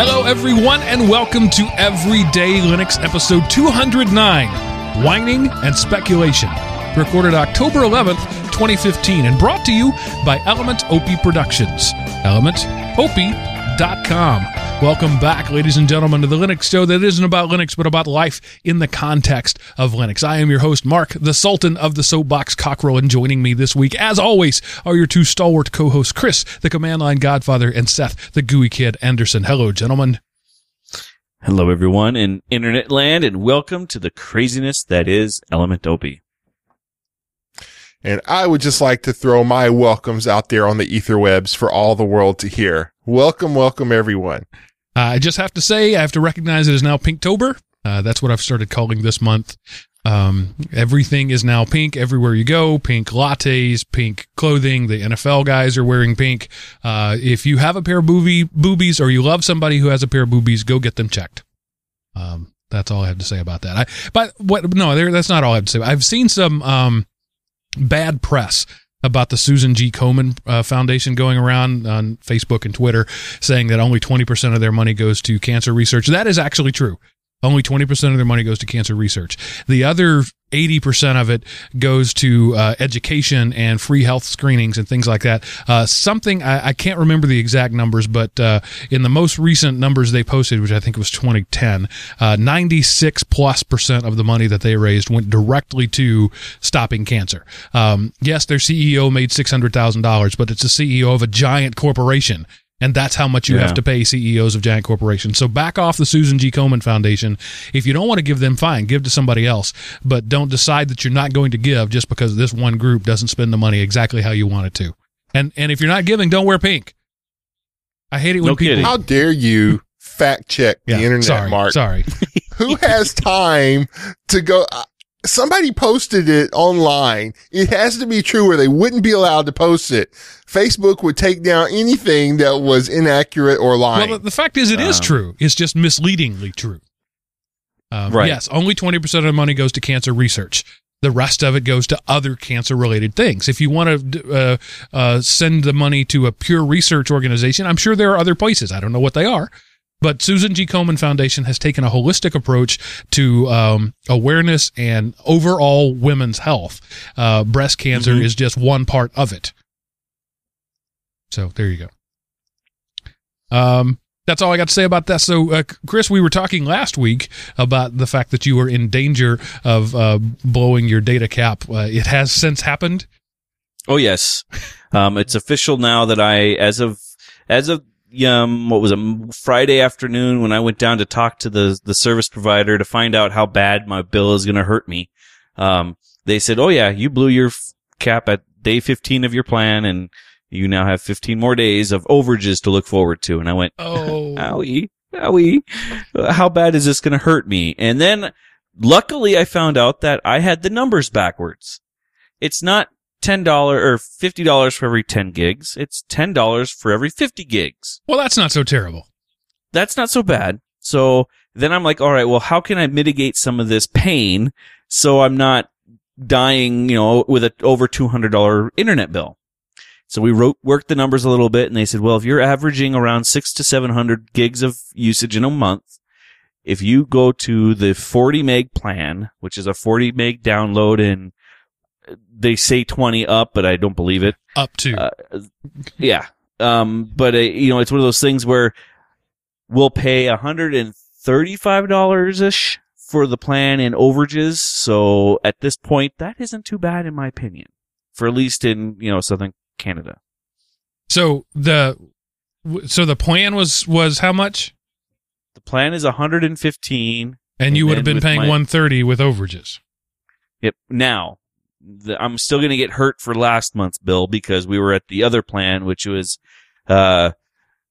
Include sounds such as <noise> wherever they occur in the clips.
Hello, everyone, and welcome to Everyday Linux episode 209 Whining and Speculation. Recorded October 11th, 2015, and brought to you by Element OP Productions. ElementOP.com. Welcome back, ladies and gentlemen, to the Linux show that isn't about Linux, but about life in the context of Linux. I am your host, Mark, the Sultan of the Soapbox Cockerel, and joining me this week, as always, are your two stalwart co hosts, Chris, the Command Line Godfather, and Seth, the Gooey Kid Anderson. Hello, gentlemen. Hello, everyone in internet land, and welcome to the craziness that is Element OP. And I would just like to throw my welcomes out there on the etherwebs for all the world to hear. Welcome, welcome, everyone. Uh, I just have to say, I have to recognize it is now Pinktober. Uh, that's what I've started calling this month. Um, everything is now pink everywhere you go. Pink lattes, pink clothing. The NFL guys are wearing pink. Uh, if you have a pair of boobie, boobies or you love somebody who has a pair of boobies, go get them checked. Um, that's all I have to say about that. I, but what? No, there, that's not all I have to say. I've seen some um, bad press about the Susan G. Komen uh, Foundation going around on Facebook and Twitter saying that only 20% of their money goes to cancer research. That is actually true. Only 20% of their money goes to cancer research. The other 80% of it goes to uh, education and free health screenings and things like that. Uh, something, I, I, can't remember the exact numbers, but uh, in the most recent numbers they posted, which I think was 2010, uh, 96 plus percent of the money that they raised went directly to stopping cancer. Um, yes, their CEO made $600,000, but it's the CEO of a giant corporation and that's how much you yeah. have to pay CEOs of giant corporations. So back off the Susan G. Komen Foundation. If you don't want to give them, fine, give to somebody else. But don't decide that you're not going to give just because this one group doesn't spend the money exactly how you want it to. And and if you're not giving, don't wear pink. I hate it when no people. Kidding. How dare you fact check the yeah, internet, sorry, Mark? Sorry. Who has <laughs> time to go? Somebody posted it online. It has to be true or they wouldn't be allowed to post it. Facebook would take down anything that was inaccurate or lying. Well, the, the fact is, it um, is true. It's just misleadingly true. Um, right. Yes, only 20% of the money goes to cancer research. The rest of it goes to other cancer related things. If you want to uh, uh, send the money to a pure research organization, I'm sure there are other places. I don't know what they are. But Susan G. Komen Foundation has taken a holistic approach to um, awareness and overall women's health. Uh, breast cancer mm-hmm. is just one part of it. So there you go. Um, that's all I got to say about that. So, uh, Chris, we were talking last week about the fact that you were in danger of uh, blowing your data cap. Uh, it has since happened. Oh yes, um, it's official now that I, as of as of um, what was a Friday afternoon when I went down to talk to the, the service provider to find out how bad my bill is going to hurt me. Um, they said, Oh yeah, you blew your f- cap at day 15 of your plan and you now have 15 more days of overages to look forward to. And I went, Oh, <laughs> owie, owie. How bad is this going to hurt me? And then luckily I found out that I had the numbers backwards. It's not ten dollar or fifty dollars for every ten gigs. It's ten dollars for every fifty gigs. Well, that's not so terrible. That's not so bad. So then I'm like, all right, well, how can I mitigate some of this pain so I'm not dying, you know, with a over two hundred dollar internet bill? So we wrote, worked the numbers a little bit and they said, well, if you're averaging around six to 700 gigs of usage in a month, if you go to the 40 meg plan, which is a 40 meg download and they say 20 up, but I don't believe it. Up to. Uh, yeah. Um, but uh, you know, it's one of those things where we'll pay $135 ish for the plan in overages. So at this point, that isn't too bad in my opinion, for at least in, you know, Southern Canada. So the, so the plan was, was how much? The plan is 115. And, and you would have been paying my, 130 with overages. Yep. Now, the, I'm still going to get hurt for last month's bill because we were at the other plan, which was, uh,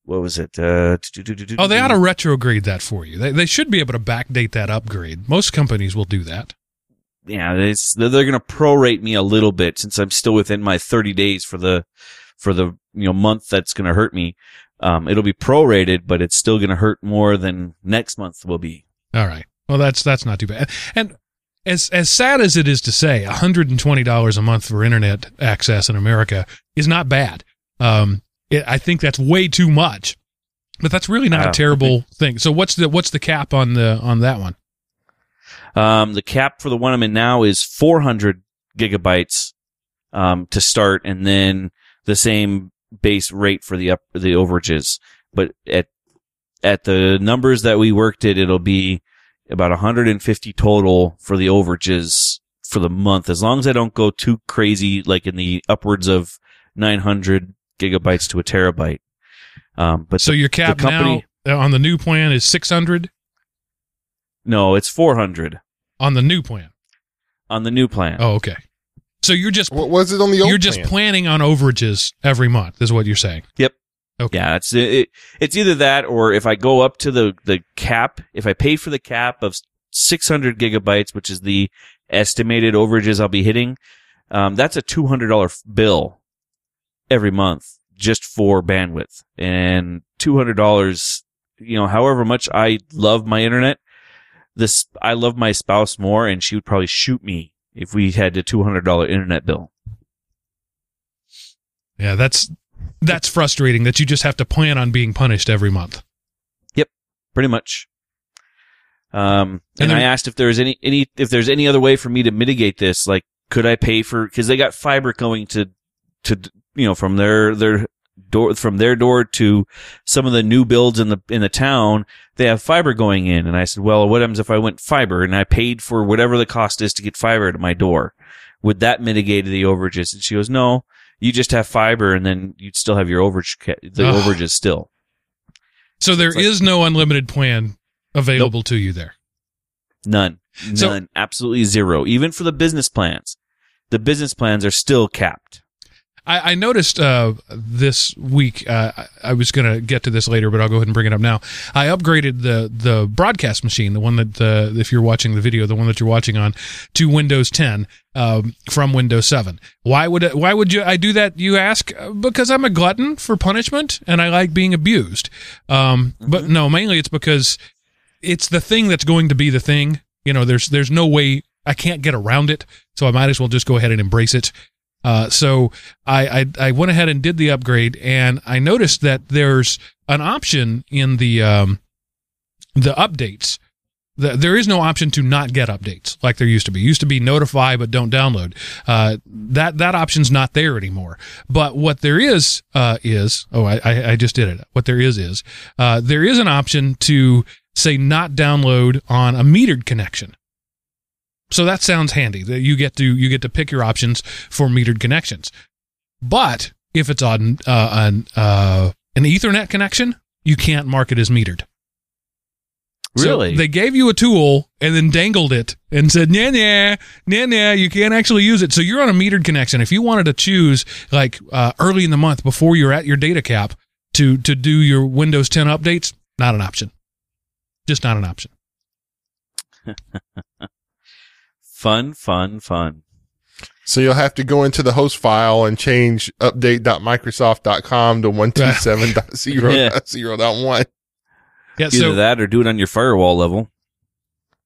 what was it? Uh, oh, they ought to retrograde that for you. They, they should be able to backdate that upgrade. Most companies will do that. Yeah, they're going to prorate me a little bit since I'm still within my 30 days for the for the you know month that's going to hurt me. Um, it'll be prorated, but it's still going to hurt more than next month will be. All right. Well, that's that's not too bad. And as as sad as it is to say, $120 a month for internet access in America is not bad. Um, it, I think that's way too much. But that's really not a terrible thing. So what's the what's the cap on the on that one? Um, the cap for the one I'm in now is 400 gigabytes um, to start, and then the same base rate for the up the overages. But at at the numbers that we worked at, it'll be about 150 total for the overages for the month, as long as I don't go too crazy, like in the upwards of 900 gigabytes to a terabyte. Um, but So your cap company- now uh, on the new plan is 600 no, it's 400 on the new plan. on the new plan. Oh, okay. So you're just What was it on the old you're just plan? planning on overages every month is what you're saying. Okay. Yeah, it's it, it's either that or if I go up to the the cap, if I pay for the cap of 600 gigabytes, which is the estimated overages I'll be hitting, um, that's a $200 bill every month just for bandwidth. And $200, you know, however much I love my internet, this I love my spouse more, and she would probably shoot me if we had a $200 internet bill. Yeah, that's that's frustrating that you just have to plan on being punished every month. Yep, pretty much. Um, And and, I asked if there's any, any, if there's any other way for me to mitigate this. Like, could I pay for, cause they got fiber going to, to, you know, from their, their door, from their door to some of the new builds in the, in the town, they have fiber going in. And I said, well, what happens if I went fiber and I paid for whatever the cost is to get fiber to my door? Would that mitigate the overages? And she goes, no, you just have fiber and then you'd still have your overage, the Ugh. overages still. So there is like- no unlimited plan available to you there. None. So- None. Absolutely zero. Even for the business plans. The business plans are still capped. I, I noticed uh, this week. Uh, I- was going to get to this later, but I'll go ahead and bring it up now. I upgraded the the broadcast machine, the one that uh, if you're watching the video, the one that you're watching on, to Windows 10 um, from Windows 7. Why would why would you I do that? You ask because I'm a glutton for punishment and I like being abused. Um, But no, mainly it's because it's the thing that's going to be the thing. You know, there's there's no way I can't get around it, so I might as well just go ahead and embrace it. Uh, so I, I I went ahead and did the upgrade, and I noticed that there's an option in the um, the updates. The, there is no option to not get updates like there used to be. Used to be notify but don't download. Uh, that that option's not there anymore. But what there is uh, is oh I, I I just did it. What there is is uh, there is an option to say not download on a metered connection. So that sounds handy. That you get to you get to pick your options for metered connections. But if it's on uh, an uh, an Ethernet connection, you can't mark it as metered. So Really? they gave you a tool and then dangled it and said, nah, nah, nah, nah, you can't actually use it. So you're on a metered connection. If you wanted to choose like uh, early in the month before you're at your data cap to to do your Windows 10 updates, not an option. Just not an option. <laughs> fun, fun, fun. So you'll have to go into the host file and change update.microsoft.com to 127.0.0.1. <laughs> Yeah, Either so that or do it on your firewall level.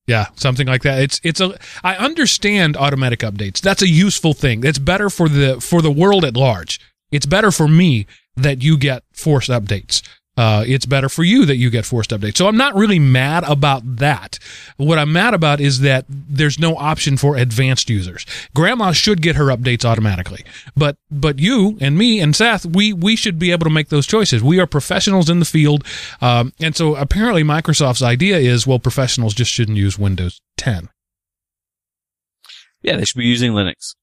Yeah, something like that. It's it's a I understand automatic updates. That's a useful thing. It's better for the for the world at large. It's better for me that you get forced updates. Uh, it's better for you that you get forced updates. So I'm not really mad about that. What I'm mad about is that there's no option for advanced users. Grandma should get her updates automatically, but but you and me and Seth, we we should be able to make those choices. We are professionals in the field, um, and so apparently Microsoft's idea is well, professionals just shouldn't use Windows 10. Yeah, they should be using Linux.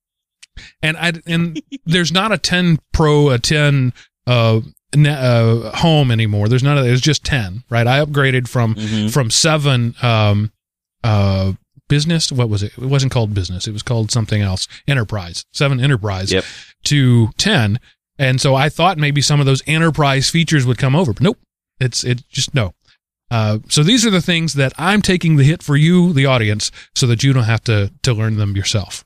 and I and there's not a 10 Pro, a 10 uh, uh home anymore. There's none of that. It's just 10, right? I upgraded from Mhm. from seven um uh business. What was it? It wasn't called business. It was called something else. Enterprise. Seven enterprise Yep. to 10. And so I thought maybe some of those enterprise features would come over, but nope. It's it just no. Uh, so these are the things that I'm taking the hit for you, the audience, so that you don't have to to learn them yourself.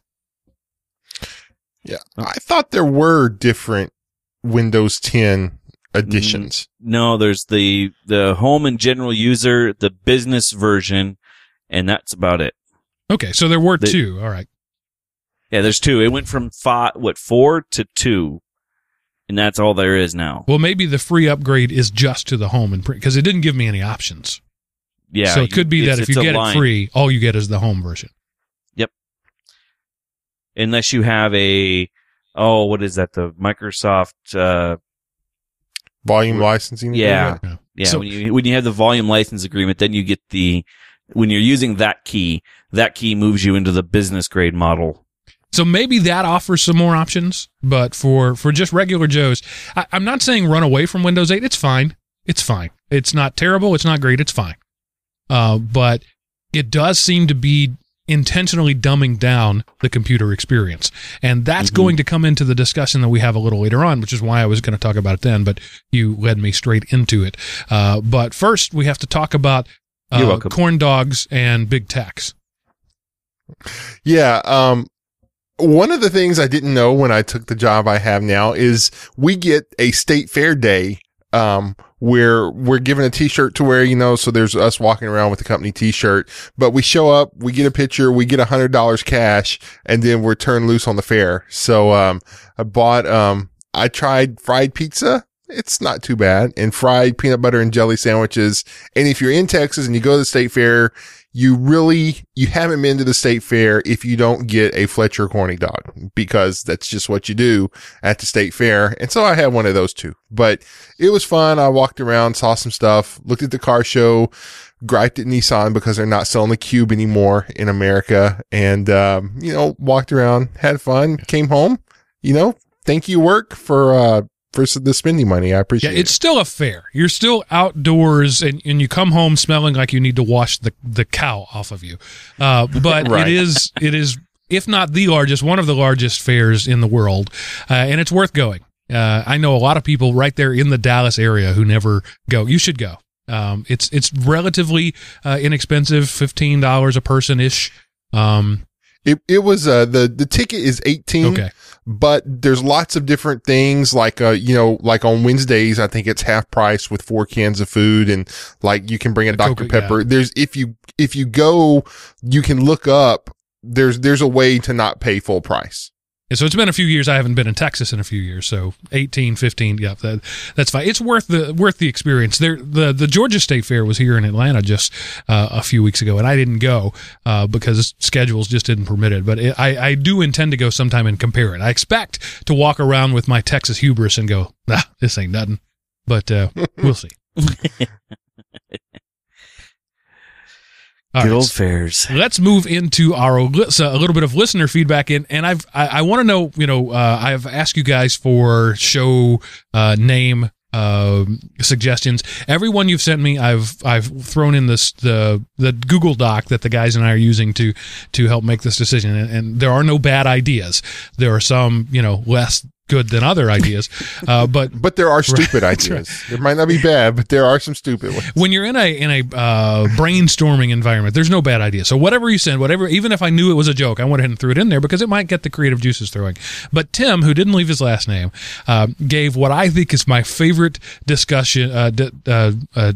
Yeah. I thought there were different Windows 10 editions. No, there's the the home and general user, the business version, and that's about it. Okay, so there were The- two. All right. Yeah, there's two. It went from five, what four to two and that's all there is now. Well, maybe the free upgrade is just to the home and because it didn't give me any options. Yeah. so it could be that if you get line. it free, all you get is the home version. Yep. Unless you have a oh, what is that? The Microsoft. Uh, Volume licensing. Yeah. agreement? yeah. So- when you when you have the volume license agreement, then you get the when you're using that key. That key moves you into the business grade model. So maybe that offers some more options, but for for just regular Joes, I, I'm not saying run away from Windows 8. It's fine. It's fine. It's not terrible. It's not great. It's fine. Uh, but it does seem to be intentionally dumbing down the computer experience, and that's Mhm. going to come into the discussion that we have a little later on, which is why I was going to talk about it then. But you led me straight into it. Uh, but first, we have to talk about uh, corn dogs and Big Tex. Yeah. Um, one of the things I didn't know when I took the job I have now is we get a state fair day, um, where we're given a t-shirt to wear, you know, so there's us walking around with the company t-shirt, but we show up, we get a picture, we get a hundred dollars cash, and then we're turned loose on the fair. So, um, I bought, um, I tried fried pizza. It's not too bad and fried peanut butter and jelly sandwiches. And if you're in Texas and you go to the state fair, you really you haven't been to the state fair if you don't get a Fletcher corny dog because that's just what you do at the state fair. And so I had one of those too. But it was fun. I walked around, saw some stuff, looked at the car show, griped at Nissan because they're not selling the Cube anymore in America, and um, you know walked around, had fun, came home. You know, thank you work for uh for the spending money. I appreciate Yeah, it's still a fair. You're still outdoors, and, and you come home smelling like you need to wash the, the cow off of you. Uh, <laughs> but Right. it is it is if not the largest, one of the largest fairs in the world, uh, and it's worth going. Uh, I know a lot of people right there in the Dallas area who never go. You should go. Um, it's it's relatively uh, inexpensive, fifteen dollars a person ish. Um, It it was uh the the ticket is eighteen. okay, but there's lots of different things like uh you know like on Wednesdays I think it's half price with four cans of food and like you can bring a The Dr Coca- Pepper. There's if you if you go you can look up there's there's a way to not pay full price. And so it's been a few years. I haven't been in Texas in a few years. So 18, 15, yeah, that, that's fine. It's worth the worth the experience. There, the the Georgia State Fair was here in Atlanta just uh, a few weeks ago, and I didn't go uh, because schedules just didn't permit it. But it, I I do intend to go sometime and compare it. I expect to walk around with my Texas hubris and go, nah, this ain't nothing. But uh, we'll see. <laughs> All Good right, old fairs. let's move into our uh, a little bit of listener feedback and and I've I, I want to know you know uh, I've asked you guys for show uh, name uh, suggestions. Everyone you've sent me, I've I've thrown in this the the Google Doc that the guys and I are using to to help make this decision. And, and there are no bad ideas. There are some you know less good than other ideas, <laughs> uh, but But there are stupid that's ideas. There might not be bad, but there are some stupid ones. when you're in a in a uh, brainstorming environment, there's no bad idea. So whatever you send, whatever, even if I knew it was a joke, I went ahead and threw it in there because it might get the creative juices throwing. But Tim, who didn't leave his last name, uh, gave what I think is my favorite discussion. Uh, d- uh, uh,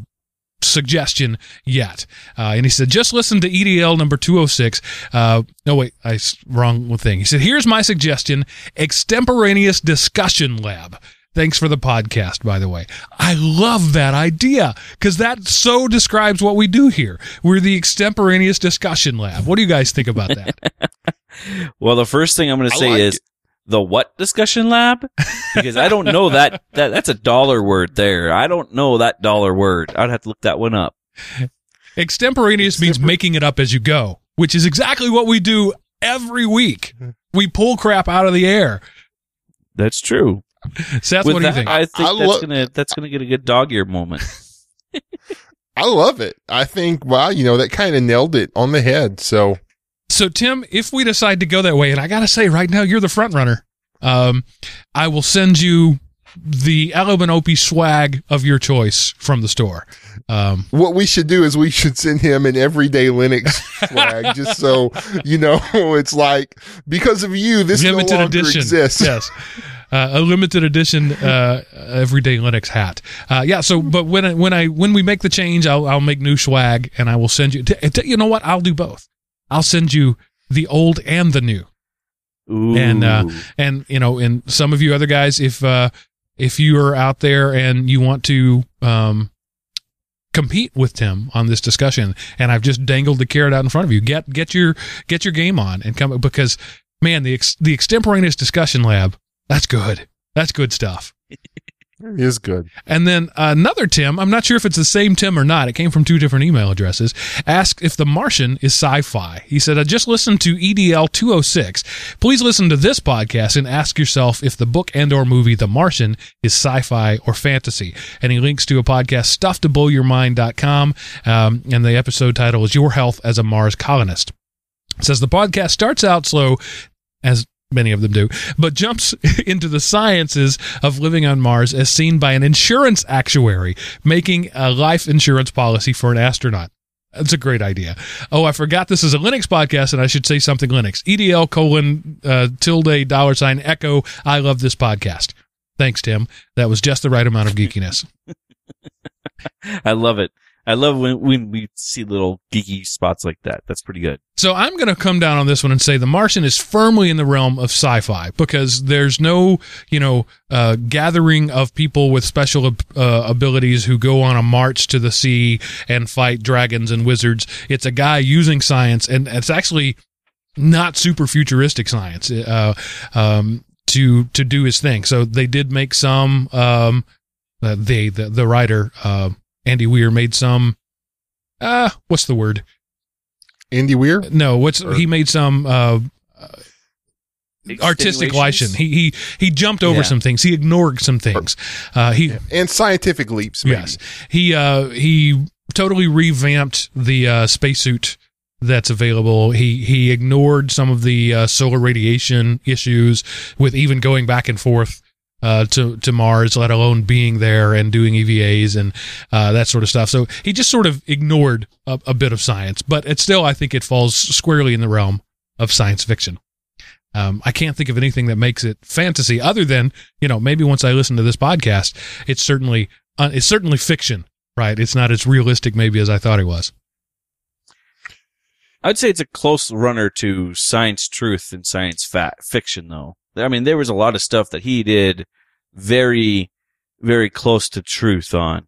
suggestion yet uh, and he said just listen to edl number 206 uh, no wait I wrong thing he said here's my suggestion extemporaneous discussion lab Thanks for the podcast, by the way. I love that idea because that so describes what we do here. We're the extemporaneous discussion lab. What do you guys think about that? <laughs> Well, the first thing I'm going to say like is the what discussion lab because I don't know that <laughs> that that's a dollar word there. I don't know that dollar word. I'd have to look that one up. Extemporaneous means making it up as you go, which is exactly what we do every week. Mm-hmm. We pull crap out of the air. That's true. Seth, With what do you think? I think I that's lo- gonna that's gonna get a good dog ear moment. <laughs> <laughs> I love it. I think wow, you know that kind of nailed it on the head. So So, Tim, if we decide to go that way, and I got to say, right now, you're the front runner, um, I will send you the Opie swag of your choice from the store. Um, what we should do is we should send him an everyday Linux flag, <laughs> just so you know it's like because of you, this limited no longer edition. exists. Yes. Uh, a limited edition uh, everyday Linux hat. Uh, yeah. So, but when I, when I when we make the change, I'll I'll make new swag and I will send you. T- t- you know what? I'll do both. I'll send you the old and the new. Ooh. And, uh, And you know, and some of you other guys, if uh, if you are out there and you want to um, compete with Tim on this discussion, and I've just dangled the carrot out in front of you, get get your get your game on and come because man, the ex, the extemporaneous discussion lab that's good. That's good stuff. <laughs> It is good. And then another Tim, I'm not sure if it's the same Tim or not. It came from two different email addresses. Asked if The Martian is sci-fi. He said, "I just listened to EDL 206. Please listen to this podcast and ask yourself if the book and/or movie The Martian is sci-fi or fantasy." And he links to a podcast, StuffToBlowYourMind.com, um, and the episode title is "Your Health as a Mars Colonist." It says the podcast starts out slow, as many of them do, but jumps <laughs> into the sciences of living on Mars as seen by an insurance actuary making a life insurance policy for an astronaut. That's a great idea. Oh, I forgot this is a Linux podcast and I should say something Linux. EDL colon uh, tilde dollar sign echo. I love this podcast. Thanks, Tim. That was just the right amount of geekiness. <laughs> I love it. I love when, when we see little geeky spots like that. That's pretty good. So I'm going to come down on this one and say The Martian is firmly in the realm of sci-fi because there's no, you know, uh, gathering of people with special uh, abilities who go on a march to the sea and fight dragons and wizards. It's a guy using science, and it's actually not super futuristic science uh, um, to to do his thing. So they did make some. Um, uh, they the the writer uh, Andy Weir made some. Uh, what's the word? Andy Weir? No, what's Or- he made some uh, artistic license. He he he jumped over Yeah. some things. He ignored some things. Uh, he And scientific leaps, maybe. yes he uh, he totally revamped the uh, spacesuit that's available. He he ignored some of the uh, solar radiation issues with even going back and forth. Uh, to to Mars, let alone being there and doing EVAs and uh, that sort of stuff. So he just sort of ignored a, a bit of science, but it still, I think, it falls squarely in the realm of science fiction. Um, I can't think of anything that makes it fantasy other than you know maybe once I listen to this podcast, it's certainly uh, it's certainly fiction, right? It's not as realistic maybe as I thought it was. I'd say it's a close runner to science truth and science fa- fiction, though. I mean, there was a lot of stuff that he did very, very close to truth on.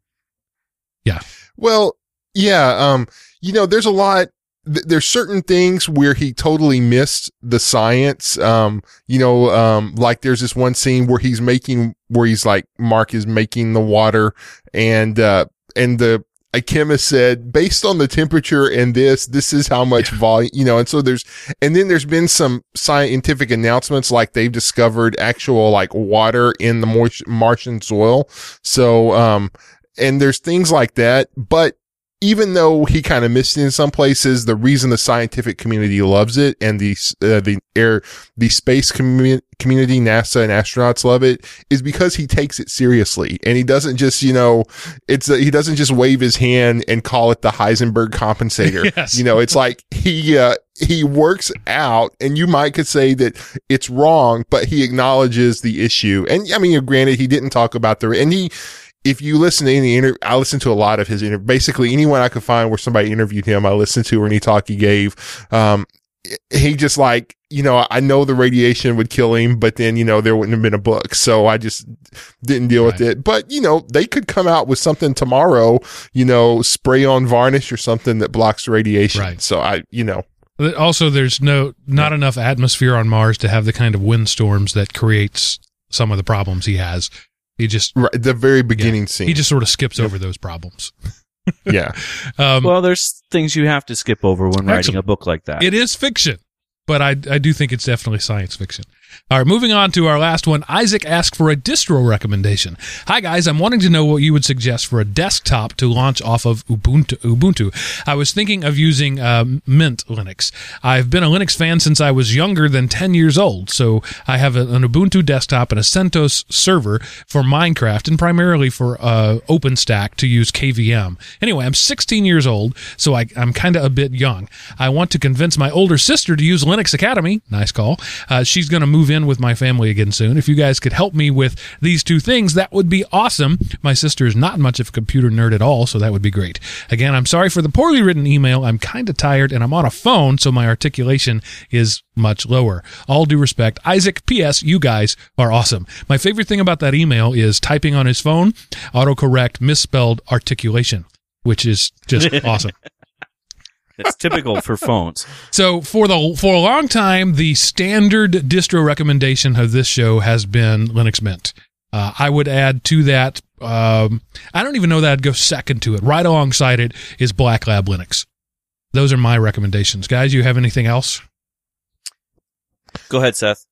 Yeah. Well, yeah. Um, you know, there's a lot. Th- there's certain things where he totally missed the science. Um, you know, um, like there's this one scene where he's making, where he's like, Mark is making the water and, uh, and the, a chemist said, based on the temperature and this, this is how much volume, you know, and so there's, and then there's been some scientific announcements like they've discovered actual like water in the Martian soil. So, um, and there's things like that. But even though he kind of missed it in some places, the reason the scientific community loves it and the uh, the air the space commu- community, NASA and astronauts love it is because he takes it seriously and he doesn't just you know it's a, he doesn't just wave his hand and call it the Heisenberg compensator. <laughs> Yes. You know, it's like he uh, he works out, and you might could say that it's wrong, but he acknowledges the issue. And I mean, granted, he didn't talk about the and he if you listen to any interview, I listened to a lot of his inter, basically anyone I could find where somebody interviewed him, I listened to or any talk he gave. Um, he just like, you know, I know the radiation would kill him, but then, you know, there wouldn't have been a book. So I just didn't deal with it. But, you know, they could come out with something tomorrow, you know, spray on varnish or something that blocks radiation. Right. So I, you know, Also, there's no not enough atmosphere on Mars to have the kind of windstorms that creates some of the problems he has. He just right, the very beginning scene. he just sort of skips over those problems. <laughs> yeah. <laughs> Um, Well, there's things you have to skip over when writing a book like that. It is fiction, but I, I do think it's definitely science fiction. All right, moving on to our last one. Isaac asked for a distro recommendation. Hi guys, I'm wanting to know what you would suggest for a desktop to launch off of Ubuntu. Ubuntu. I was thinking of using um, Mint Linux. I've been a Linux fan since I was younger than 10 years old, so I have an Ubuntu desktop and a CentOS server for Minecraft and primarily for uh, OpenStack to use KVM. Anyway, I'm 16 years old, so I, I'm kind of a bit young. I want to convince my older sister to use Linux Academy. Nice call. Uh, she's going to move move in with my family again soon. If you guys could help me with these two things, that would be awesome. My sister is not much of a computer nerd at all, so that would be great. Again, I'm sorry for the poorly written email. I'm kind of tired and I'm on a phone, so my articulation is much lower. All due respect, Isaac, P.S., you guys are awesome. My favorite thing about that email is typing on his phone, autocorrect misspelled articulation, which is just <laughs> awesome. That's typical for phones. So for the for a long time, the standard distro recommendation of this show has been Linux Mint. Uh, I would add to that. Um, I don't even know that I'd go second to it. Right alongside it is Black Lab Linux. Those are my recommendations, guys. You have anything else? Go ahead, Seth.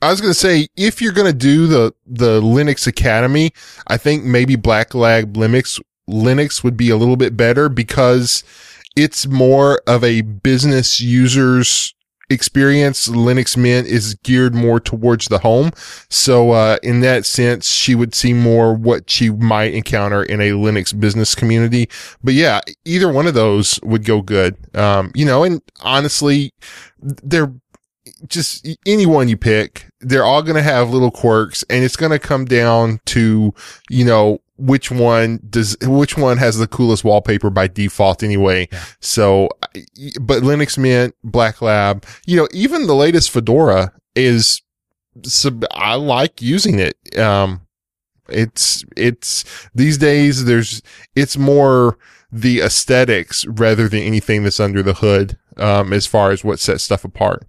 I was going to say, if you're going to do the, the Linux Academy, I think maybe Black Lab Linux, Linux would be a little bit better because it's more of a business user's experience. Linux Mint is geared more towards the home. So, uh, in that sense, she would see more what she might encounter in a Linux business community. But yeah, either one of those would go good. Um, you know, and honestly, they're just anyone you pick, they're all going to have little quirks and it's going to come down to, you know, which one does, which one has the coolest wallpaper by default anyway. Yeah. So, but Linux Mint, Black Lab, you know, even the latest Fedora is, sub- I like using it. Um, it's, it's these days there's, it's more the aesthetics rather than anything that's under the hood, um, as far as what sets stuff apart.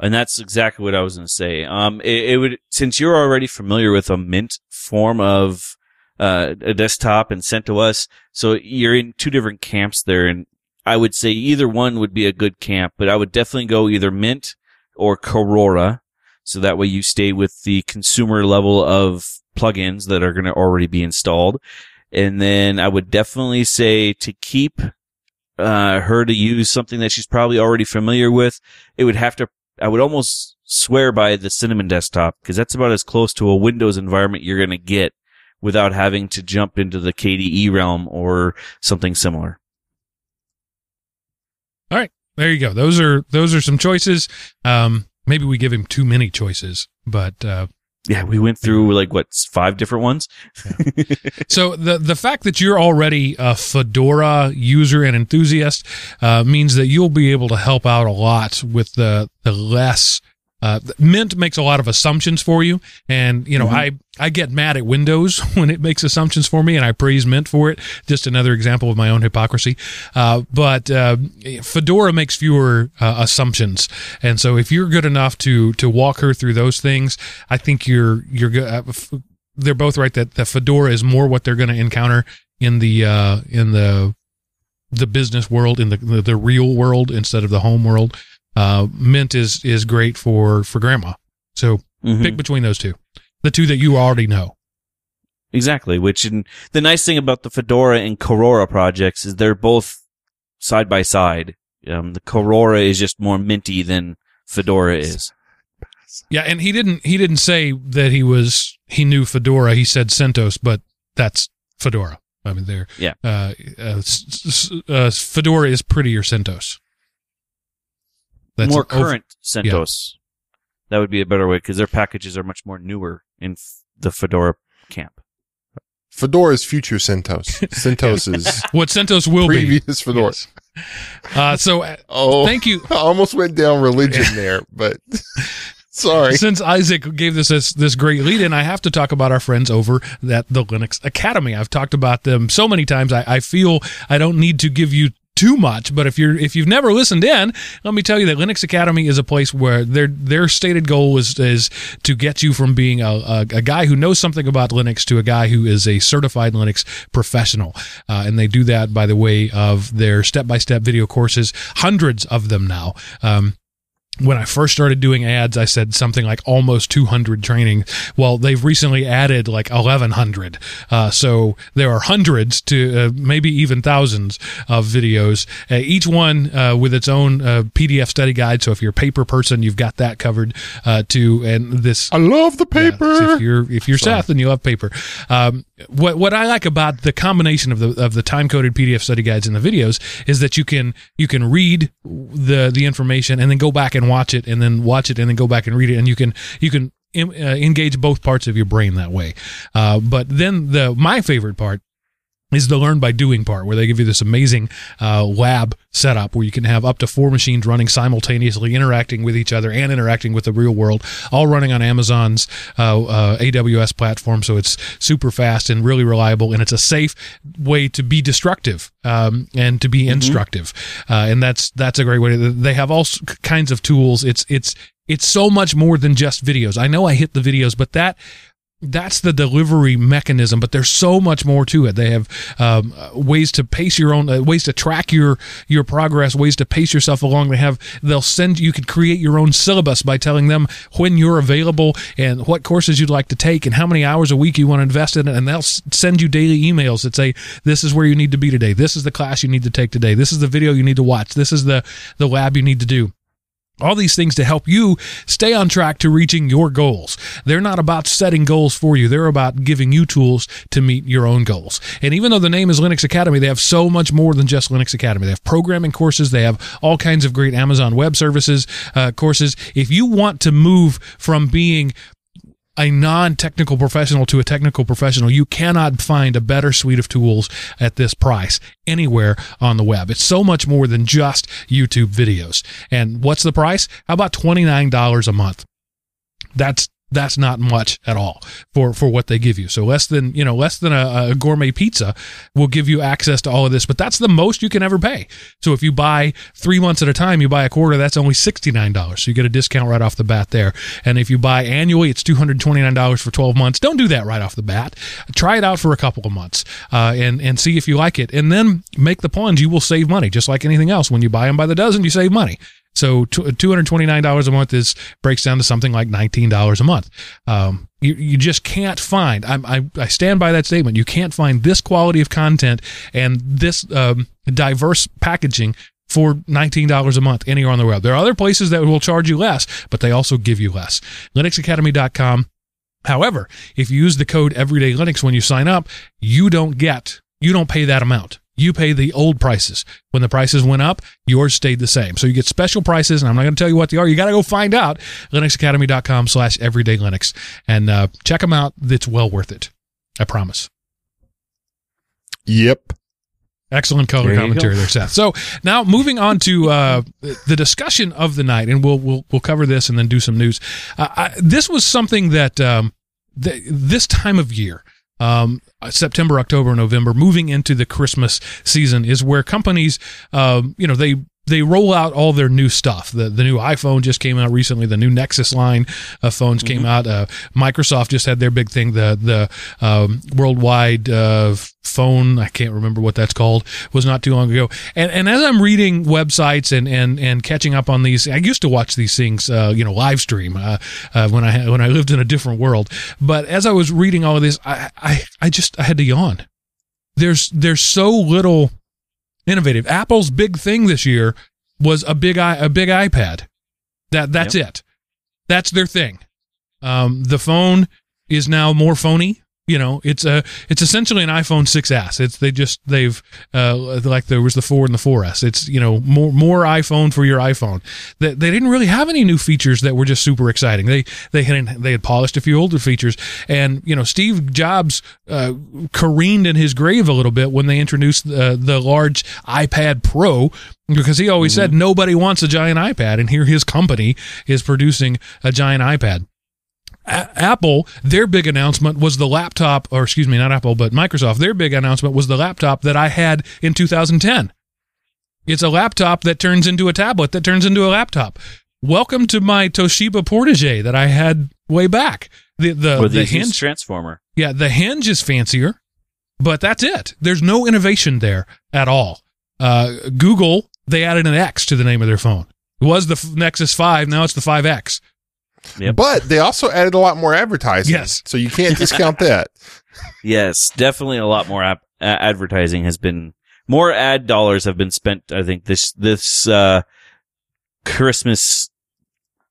And that's exactly what I was going to say. Um, it, it, would, since you're already familiar with a Mint form of, uh, a desktop and CentOS. so you're in two different camps there. And I would say either one would be a good camp, but I would definitely go either Mint or Korora. So that way you stay with the consumer level of plugins that are going to already be installed. And then I would definitely say to keep uh, her to use something that she's probably already familiar with, it would have to I would almost swear by the Cinnamon desktop because that's about as close to a Windows environment you're going to get without having to jump into the KDE realm or something similar. All right, there you go. Those are those are some choices. Um, maybe we give him too many choices, but uh, yeah, we went through like what five different ones. Yeah. <laughs> so the the fact that you're already a Fedora user and enthusiast uh, means that you'll be able to help out a lot with the the less. Uh, Mint makes a lot of assumptions for you, and you know mm-hmm. I I get mad at Windows <laughs> when it makes assumptions for me, and I praise Mint for it. Just another example of my own hypocrisy. Uh, but uh, Fedora makes fewer uh, assumptions, and so if you're good enough to to walk her through those things, I think you're you're good. Uh, they're both right that the Fedora is more what they're going to encounter in the uh, in the the business world in the, the, the real world instead of the home world. Uh, Mint is is great for for grandma. So mm-hmm. pick between those two, the two that you already know. Exactly. Which and the nice thing about the Fedora and Korora projects is they're both side by side. Um, the Korora is just more minty than Fedora is. Yeah, and he didn't he didn't say that he was he knew Fedora. He said CentOS, but that's Fedora. I mean, there. Yeah. Uh, uh, uh, Fedora is prettier CentOS. That's more current over, CentOS. Yeah. That would be a better way because their packages are much more newer in f- the Fedora camp. Fedora is future CentOS. <laughs> CentOS is <laughs> what CentOS will previous be. Previous Fedora. Yes. Uh, so, uh, oh, thank you. <laughs> I almost went down religion there, but sorry. Since Isaac gave this, this this great lead in, I have to talk about our friends over at the Linux Academy. I've talked about them so many times. I, I feel I don't need to give you too much. But if you're if you've never listened in, let me tell you that Linux Academy is a place where their their stated goal is is to get you from being a, a, a guy who knows something about Linux to a guy who is a certified Linux professional. Uh, and they do that by the way of their step by step video courses, hundreds of them now. Um, when I first started doing ads, I said something like almost 200 training. Well, they've recently added like 1100. Uh, so there are hundreds to uh, maybe even thousands of videos, uh, each one uh, with its own uh, PDF study guide. So if you're a paper person, you've got that covered uh, too. And this, I love the paper. Yeah, if you're, if you're Seth and you love paper, um, what, what I like about the combination of the, of the time coded PDF study guides and the videos is that you can, you can read the, the information and then go back and and watch it, and then watch it and then go back and read it, and you can you can uh, engage both parts of your brain that way. Uh, but then the my favorite part is the learn by doing part where they give you this amazing uh, lab setup where you can have up to four machines running simultaneously interacting with each other and interacting with the real world all running on amazon's uh, uh, aws platform. So it's super fast and really reliable and it's a safe way to be destructive um, and to be instructive. Uh, and that's that's a great way to, they have all kinds of tools. It's it's it's so much more than just videos. I know i hit the videos but that that's the delivery mechanism but there's so much more to it. They have um, ways to pace your own uh, ways to track your your progress ways to pace yourself along. They have they'll send you can create your own syllabus by telling them when you're available and what courses you'd like to take and how many hours a week you want to invest in it. And they'll send you daily emails that say this is where you need to be today. This is the class you need to take today. This is the video you need to watch. This is the the lab you need to do all these things to help you stay on track to reaching your goals. They're not about setting goals for you. They're about giving you tools to meet your own goals. And even though the name is Linux Academy, they have so much more than just Linux Academy. They have programming courses. They have all kinds of great Amazon Web Services uh, courses. If you want to move from being a non-technical professional to a technical professional, you cannot find a better suite of tools at this price anywhere on the web. It's so much more than just YouTube videos. And what's the price? How about $29 a month? That's that's not much at all for for what they give you. So less than you know less than a, a gourmet pizza will give you access to all of this, but that's the most you can ever pay. So if you buy three months at a time, you buy a quarter, that's only sixty nine dollars. So you get a discount right off the bat there. And if you buy annually, it's two hundred twenty nine dollars for twelve months. Don't do that right off the bat. Try it out for a couple of months uh, and and see if you like it, and then make the plunge. You will save money, just like anything else. When you buy them by the dozen, you save money. So two hundred twenty nine dollars a month is breaks down to something like nineteen dollars a month. Um, you you just can't find. I'm, I I stand by that statement. You can't find this quality of content and this um, diverse packaging for $19 a month anywhere on the web. There are other places that will charge you less, but they also give you less. LinuxAcademy.com. However, if you use the code everydaylinux when you sign up, you don't get, you don't pay that amount. You pay the old prices. When the prices went up, yours stayed the same. So you get special prices, and I'm not going to tell you what they are. You got to go find out. LinuxAcademy.com slash Everyday Linux and uh, check them out. It's well worth it. I promise. Yep. Excellent color There commentary there, Seth. So now moving on to uh, the discussion of the night, and we'll we'll we'll cover this and then do some news. Uh, I, this was something that um, th- this time of year, um, September, October, November, moving into the Christmas season, is where companies, um, you know, they they roll out all their new stuff. The the new iPhone just came out recently. The new Nexus line of phones came out. Uh, Microsoft just had their big thing. The the um, worldwide uh, phone I can't remember what that's called was not too long ago. And and as I'm reading websites and and and catching up on these, I used to watch these things, uh, you know, live stream uh, uh, when I when I lived in a different world. But as I was reading all of this, I I, I just I had to yawn. There's there's so little innovative. Apple's big thing this year was a big i a big iPad. That that's it. That's their thing. Um, the phone is now more phony. You know, it's a it's essentially an iPhone 6s. It's they just they've uh, like there was the four and the 4s. It's you know more more iPhone for your iPhone. They, they didn't really have any new features that were just super exciting. They they had they had polished a few older features, and you know Steve Jobs uh, careened in his grave a little bit when they introduced the the large iPad Pro because he always said nobody wants a giant iPad, and here his company is producing a giant iPad. A- Apple, their big announcement was the laptop, or excuse me, not Apple, but Microsoft, their big announcement was the laptop that I had in 2010. It's a laptop that turns into a tablet that turns into a laptop. Welcome to my Toshiba Portégé that I had way back. The the, With the the hinge, transformer. yeah, the hinge is fancier, but that's it. There's no innovation there at all. Uh, Google, they added an X to the name of their phone. It was the Nexus 5, now it's the 5X. Yep. But they also added a lot more advertising. Yes. So you can't discount that. <laughs> Yes, definitely a lot more ap- advertising has been more ad dollars have been spent. I think this this uh, Christmas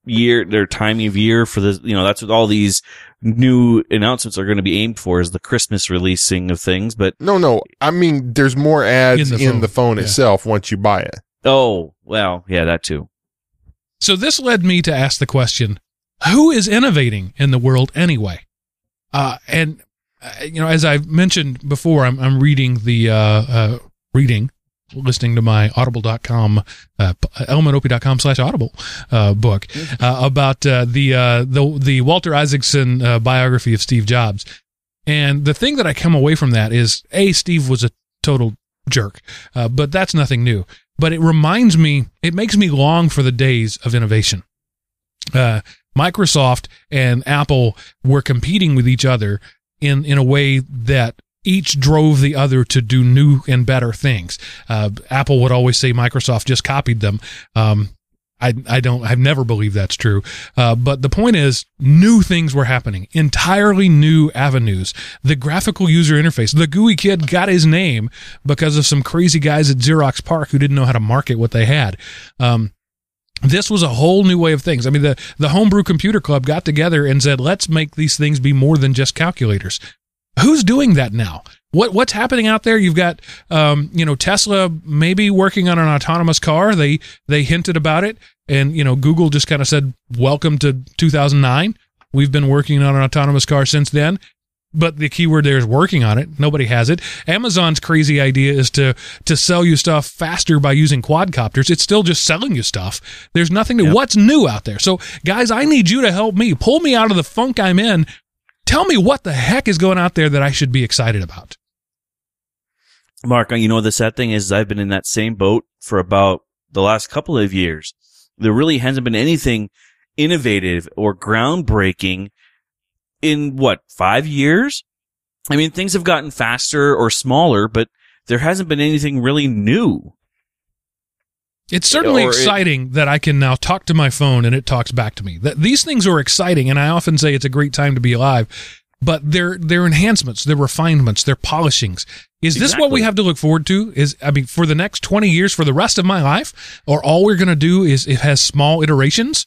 year, their time of year for the you know that's what all these new announcements are going to be aimed for is the Christmas releasing of things. But No, no. I mean, there's more ads In in the the phone. phone, Yeah. itself once you buy it. oh well, yeah, that too. So this led me to ask the question: Who is innovating in the world anyway? Uh, and uh, you know, as I've mentioned before, I'm, I'm reading the uh, uh, reading listening to my audible.com uh, elementop.com slash audible uh, book uh, about uh, the uh, the the Walter Isaacson uh, biography of Steve Jobs. And the thing that I come away from that is a Steve was a total jerk, uh, but that's nothing new. But it reminds me, it makes me long for the days of innovation. Uh, Microsoft and Apple were competing with each other in in a way that each drove the other to do new and better things. Uh, Apple would always say Microsoft just copied them. Um, I, I don't, I've never believed that's true. Uh, but the point is, new things were happening, entirely new avenues. The graphical user interface, the GUI kid got his name because of some crazy guys at Xerox PARC who didn't know how to market what they had. Um, this was a whole new way of things. I mean, the, the Homebrew Computer Club got together and said, let's make these things be more than just calculators. Who's doing that now? What what's happening out there? You've got um, you know Tesla maybe working on an autonomous car. They they hinted about it, and you know Google just kind of said, "Welcome to 2009." We've been working on an autonomous car since then. But the keyword there is working on it. Nobody has it. Amazon's crazy idea is to to sell you stuff faster by using quadcopters. It's still just selling you stuff. There's nothing to Yep. what's new out there. So guys, I need you to help me. Pull me out of the funk I'm in. Tell me what the heck is going out there that I should be excited about. Mark, you know, the sad thing is I've been in that same boat for about the last couple of years. There really hasn't been anything innovative or groundbreaking in what, five years? I mean, things have gotten faster or smaller, but there hasn't been anything really new. It's certainly Or it- exciting that I can now talk to my phone and it talks back to me. That these things are exciting, and I often say it's a great time to be alive. But they're they're enhancements, they're refinements, they're polishings. Is this what we have to look forward to? Is I mean, for the next twenty years, for the rest of my life, or all we're going to do is it has small iterations?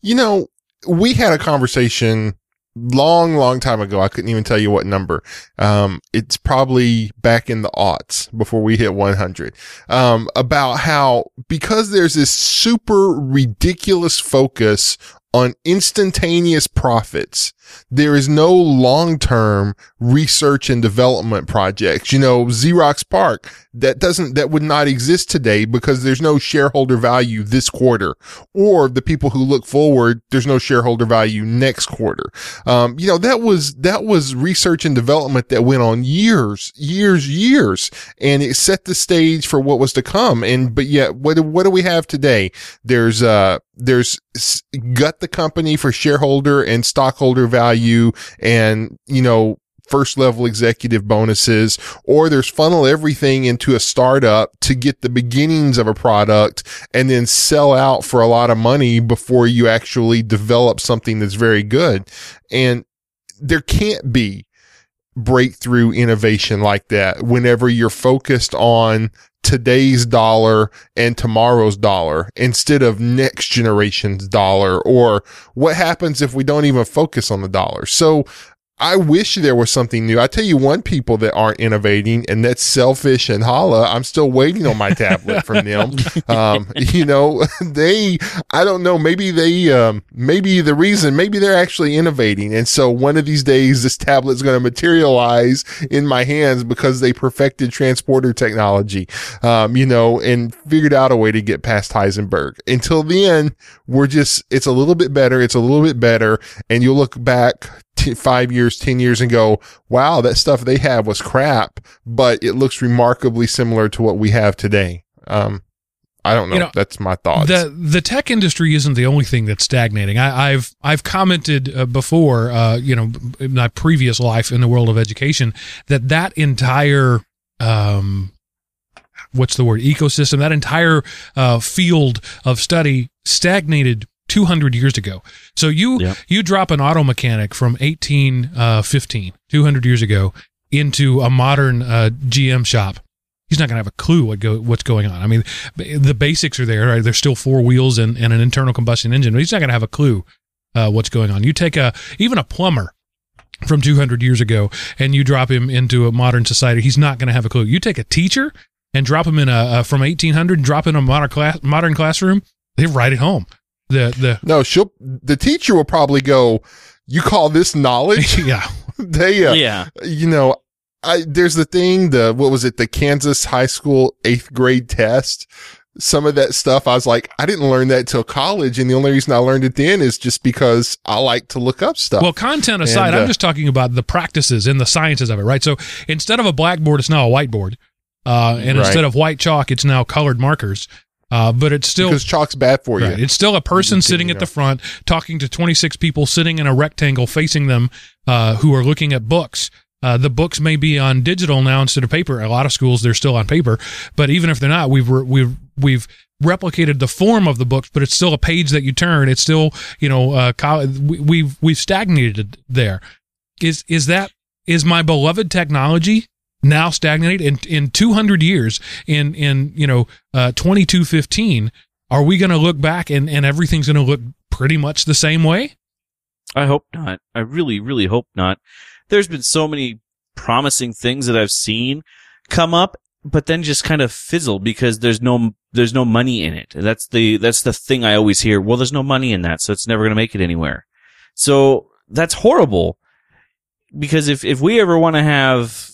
You know, we had a conversation long, long time ago. I couldn't even tell you what number. Um, it's probably back in the aughts before we hit 100. Um, about how because there's this super ridiculous focus on instantaneous profits, there is no long-term research and development projects. You know, Xerox PARC, that doesn't, that would not exist today because there's no shareholder value this quarter or the people who look forward, there's no shareholder value next quarter. Um, you know, that was, that was research and development that went on years, years, years, and it set the stage for what was to come. And, but yet, what, what do we have today? There's, uh, there's gut the company for shareholder and stockholder value and, you know, first level executive bonuses, or there's funnel everything into a startup to get the beginnings of a product and then sell out for a lot of money before you actually develop something that's very good. And there can't be breakthrough innovation like that whenever you're focused on today's dollar and tomorrow's dollar instead of next generation's dollar or what happens if we don't even focus on the dollar. So I wish there was something new. I tell you one people that aren't innovating and that's Sailfish and Jolla. I'm still waiting on my tablet from them. <laughs> Um, you know, <laughs> they, I don't know, maybe they, um, maybe the reason, maybe they're actually innovating. And so one of these days, this tablet is going to materialize in my hands because they perfected transporter technology, um, you know, and figured out a way to get past Heisenberg. Until then, we're just, it's a little bit better. It's a little bit better. And you'll look back t- five years, 10 years and go, wow, that stuff they have was crap, but it looks remarkably similar to what we have today. Um, I don't know. You know, That's my thoughts. The the tech industry isn't the only thing that's stagnating. I, I've I've commented uh, before, uh, you know, in my previous life in the world of education, that that entire um, what's the word ecosystem, that entire uh, field of study stagnated 200 years ago. So you Yep. you drop an auto mechanic from 1815, 200 years ago, into a modern uh, GM shop. He's not going to have a clue what go, what's going on. I mean, the basics are there. Right? There's still four wheels and, and an internal combustion engine, but he's not going to have a clue uh, what's going on. You take a even a plumber from 200 years ago and you drop him into a modern society, he's not going to have a clue. You take a teacher and drop him in a, a from 1800, drop in a modern class, modern classroom, They write it home. The the No, she'll. The teacher will probably go. You call this knowledge? <laughs> yeah. <laughs> they, uh, yeah. you know, I there's the thing. The what was it? The Kansas high school eighth grade test. Some of that stuff, I was like, I didn't learn that till college, and the only reason I learned it then is just because I like to look up stuff. Well, content aside, And, uh, I'm just talking about the practices and the sciences of it, right? So instead of a blackboard, it's now a whiteboard. Uh, and Right. instead of white chalk, it's now colored markers. Uh, but it's still because chalk's bad for you. It's still a person sitting at the front talking to 26 people sitting in a rectangle facing them uh, who are looking at books. Uh, the books may be on digital now instead of paper. A lot of schools they're still on paper, but even if they're not, we've re- we've we've replicated the form of the books, but it's still a page that you turn. It's still you know uh, col- we- we've we've stagnated there. Is is that is my beloved technology now stagnate in in 200 years in in you know uh 2215 are we going to look back and and everything's going to look pretty much the same way I hope not. I really, really hope not. There's been so many promising things that I've seen come up, but then just kind of fizzle because there's no there's no money in it. That's the that's the thing I always hear. Well, there's no money in that, so it's never going to make it anywhere. So that's horrible. Because if if we ever want to have,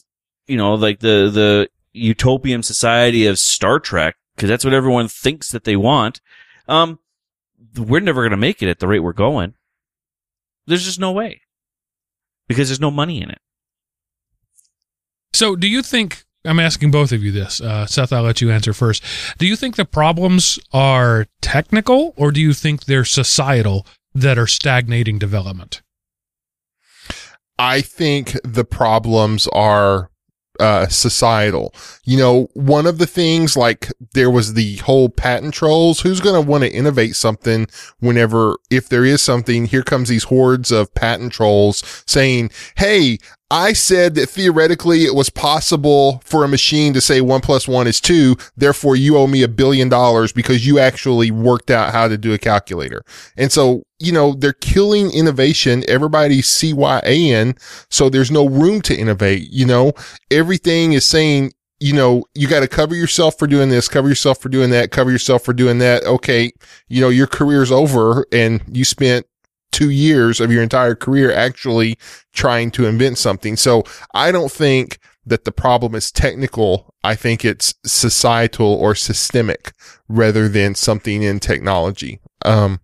you know, like the the utopian society of Star Trek, because that's what everyone thinks that they want, um, we're never going to make it at the rate we're going. There's just no way. Because there's no money in it. so do you think i'm asking both of you this uh seth i'll let you answer first do you think the problems are technical or do you think they're societal that are stagnating development I think the problems are uh, societal. You know, one of the things like there was the whole patent trolls. Who's going to want to innovate something whenever, if there is something, here comes these hordes of patent trolls saying, Hey, I said that theoretically it was possible for a machine to say one plus one is two. Therefore you owe me a billion dollars because you actually worked out how to do a calculator. And so, you know, they're killing innovation. Everybody's CYAN. So there's no room to innovate. You know, everything is saying, you know, you got to cover yourself for doing this, cover yourself for doing that, cover yourself for doing that. Okay. You know, your career's over and you spent two years of your entire career actually trying to invent something. So I don't think that the problem is technical. I think it's societal or systemic rather than something in technology. Um,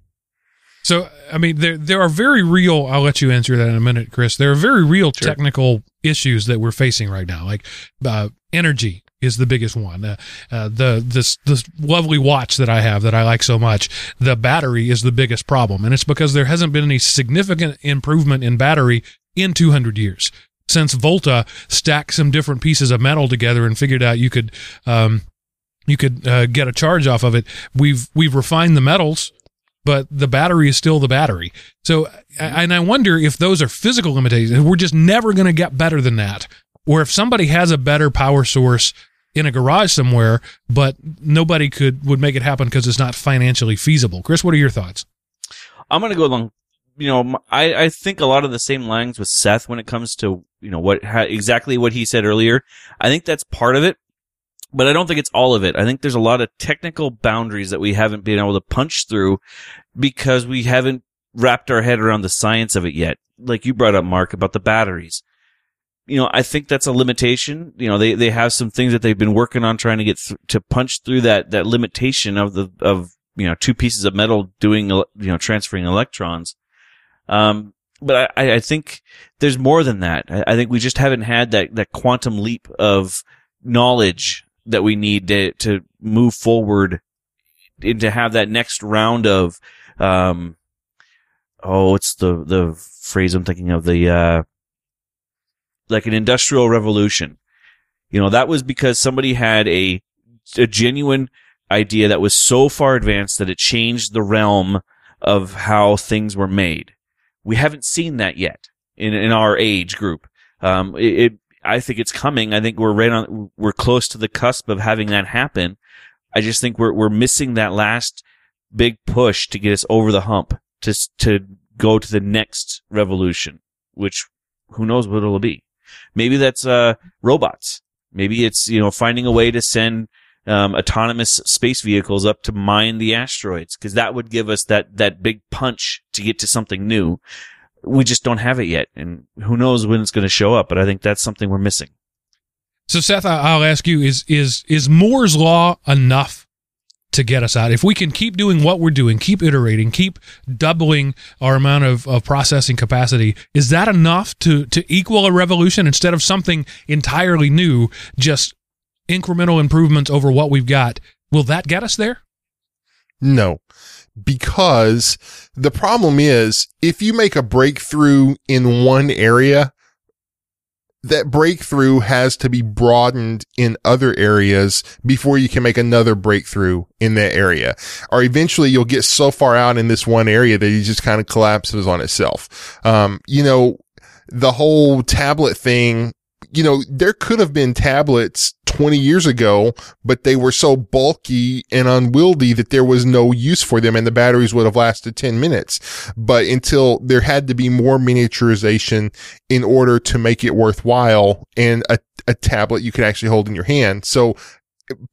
So, I mean, there there are very real. I'll let you answer that in a minute, Chris. There are very real Sure. technical issues that we're facing right now. Like uh, energy is the biggest one. Uh, uh, the this this lovely watch that I have that I like so much, the battery is the biggest problem, and it's because there hasn't been any significant improvement in battery in 200 years since Volta stacked some different pieces of metal together and figured out you could. Um, you could uh, get a charge off of it. We've we've refined the metals but the battery is still the battery. So, and I wonder if those are physical limitations. We're just never going to get better than that. Or if somebody has a better power source in a garage somewhere, but nobody could would make it happen because it's not financially feasible. Chris, what are your thoughts? I'm going to go along. You know, I think a lot of the same lines with Seth when it comes to, you know, what, ha, exactly what he said earlier. I think that's part of it, but I don't think it's all of it. I think there's a lot of technical boundaries that we haven't been able to punch through because we haven't wrapped our head around the science of it yet. Like you brought up, Mark, about the batteries. You know, I think that's a limitation. You know, they, they have some things that they've been working on trying to get th- to punch through that, that limitation of the, of, you know, two pieces of metal doing, you know, transferring electrons. Um, but I, I think there's more than that. I, I think we just haven't had that, that quantum leap of knowledge that we need to, to move forward and to have that next round of, um, oh, it's the, the phrase I'm thinking of, the, uh, like an industrial revolution. You know, that was because somebody had a, a genuine idea that was so far advanced that it changed the realm of how things were made. We haven't seen that yet in, in our age group. Um, it, it, I think it's coming. I think we're right on, we're close to the cusp of having that happen. I just think we're, we're missing that last big push to get us over the hump to, to go to the next revolution, which who knows what it'll be. Maybe that's, uh, robots. Maybe it's, you know, finding a way to send, um, autonomous space vehicles up to mine the asteroids because that would give us that that big punch to get to something new. We just don't have it yet, and who knows when it's going to show up. But I think that's something we're missing. So Seth, I'll ask you: Is is is Moore's law enough to get us out? If we can keep doing what we're doing, keep iterating, keep doubling our amount of, of processing capacity, is that enough to to equal a revolution instead of something entirely new? Just incremental improvements over what we've got. Will that get us there? No, because the problem is if you make a breakthrough in one area, that breakthrough has to be broadened in other areas before you can make another breakthrough in that area. Or eventually you'll get so far out in this one area that it just kind of collapses on itself. Um, you know, the whole tablet thing, you know, there could have been tablets 20 years ago, but they were so bulky and unwieldy that there was no use for them and the batteries would have lasted 10 minutes. But until there had to be more miniaturization in order to make it worthwhile and a, a tablet you could actually hold in your hand. So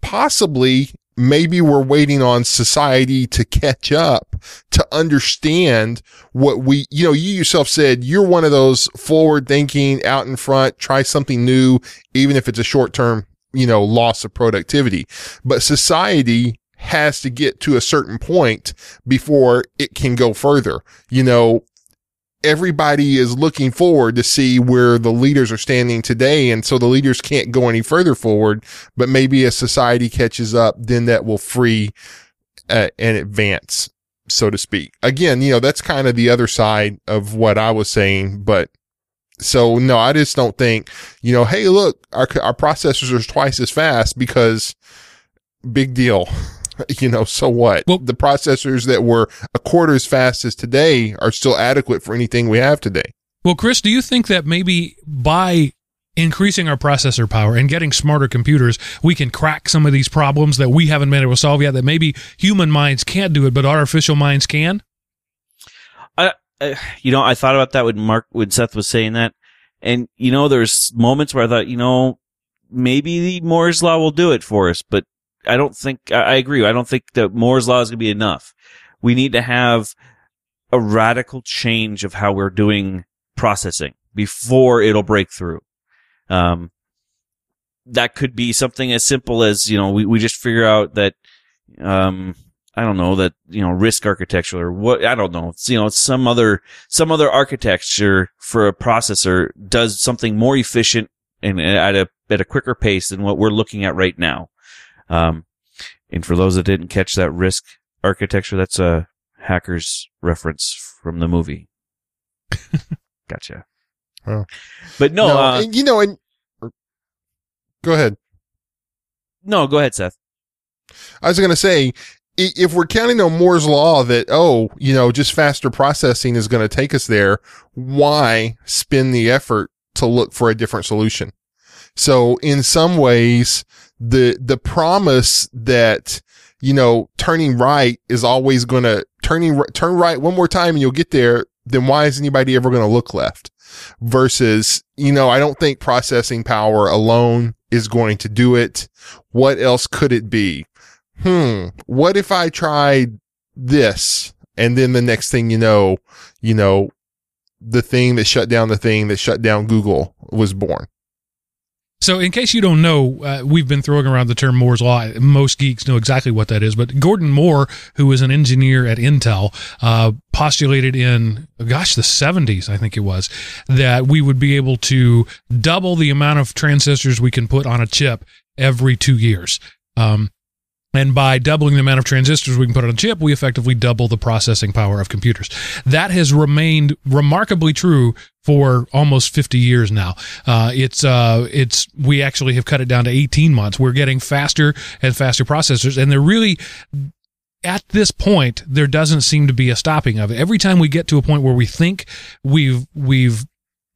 possibly maybe we're waiting on society to catch up to understand what we, you know, you yourself said you're one of those forward thinking out in front, try something new, even if it's a short term, you know, loss of productivity. But society has to get to a certain point before it can go further. You know, everybody is looking forward to see where the leaders are standing today. And so the leaders can't go any further forward, but maybe as society catches up, then that will free uh, and advance, so to speak. Again, you know, that's kind of the other side of what I was saying, but so no, I just don't think, you know, hey, look, our, our processors are twice as fast because big deal. <laughs> <laughs> you know, so what? Well- the processors that were a quarter as fast as today are still adequate for anything we have today. Well, Chris, do you think that maybe by increasing our processor power and getting smarter computers, we can crack some of these problems that we haven't been able to solve yet? That maybe human minds can't do it, but artificial minds can. uh, you know, I thought about that when Mark, when Seth was saying that. And, you know, there's moments where I thought, you know, maybe the Moore's Law will do it for us, but I don't think, I, agree. I don't think that Moore's Law is going to be enough. We need to have a radical change of how we're doing processing before it'll break through. Um, that could be something as simple as, you know, we, we just figure out that, um, I don't know that you know RISC architecture or what I don't know. It's, you know, some other some other architecture for a processor does something more efficient and at a at a quicker pace than what we're looking at right now. Um, and for those that didn't catch that RISC architecture, that's a hackers reference from the movie. <laughs> gotcha. Oh. But no, No, uh, and, you know, and go ahead. no, go ahead, Seth. I was going to say, if we're counting on Moore's law that, oh, you know, just faster processing is going to take us there, why spend the effort to look for a different solution? So in some ways, the, the promise that, you know, turning right is always going to turning, turn right one more time and you'll get there. Then why is anybody ever going to look left? Versus, you know, I don't think processing power alone is going to do it. What else could it be? hmm, what if I tried this? And then the next thing you know, you know, the thing that shut down the thing that shut down Google was born. So, in case you don't know, uh, we've been throwing around the term Moore's Law. Most geeks know exactly what that is. But Gordon Moore, who was an engineer at Intel, uh, postulated in, gosh, the 70s, I think it was, that we would be able to double the amount of transistors we can put on a chip every two years. Um, and by doubling the amount of transistors we can put on a chip, we effectively double the processing power of computers. That has remained remarkably true for almost 50 years now. Uh, it's, uh, it's, we actually have cut it down to 18 months. We're getting faster and faster processors, and they're really, at this point, there doesn't seem to be a stopping of it. Every time we get to a point where we think we've, we've,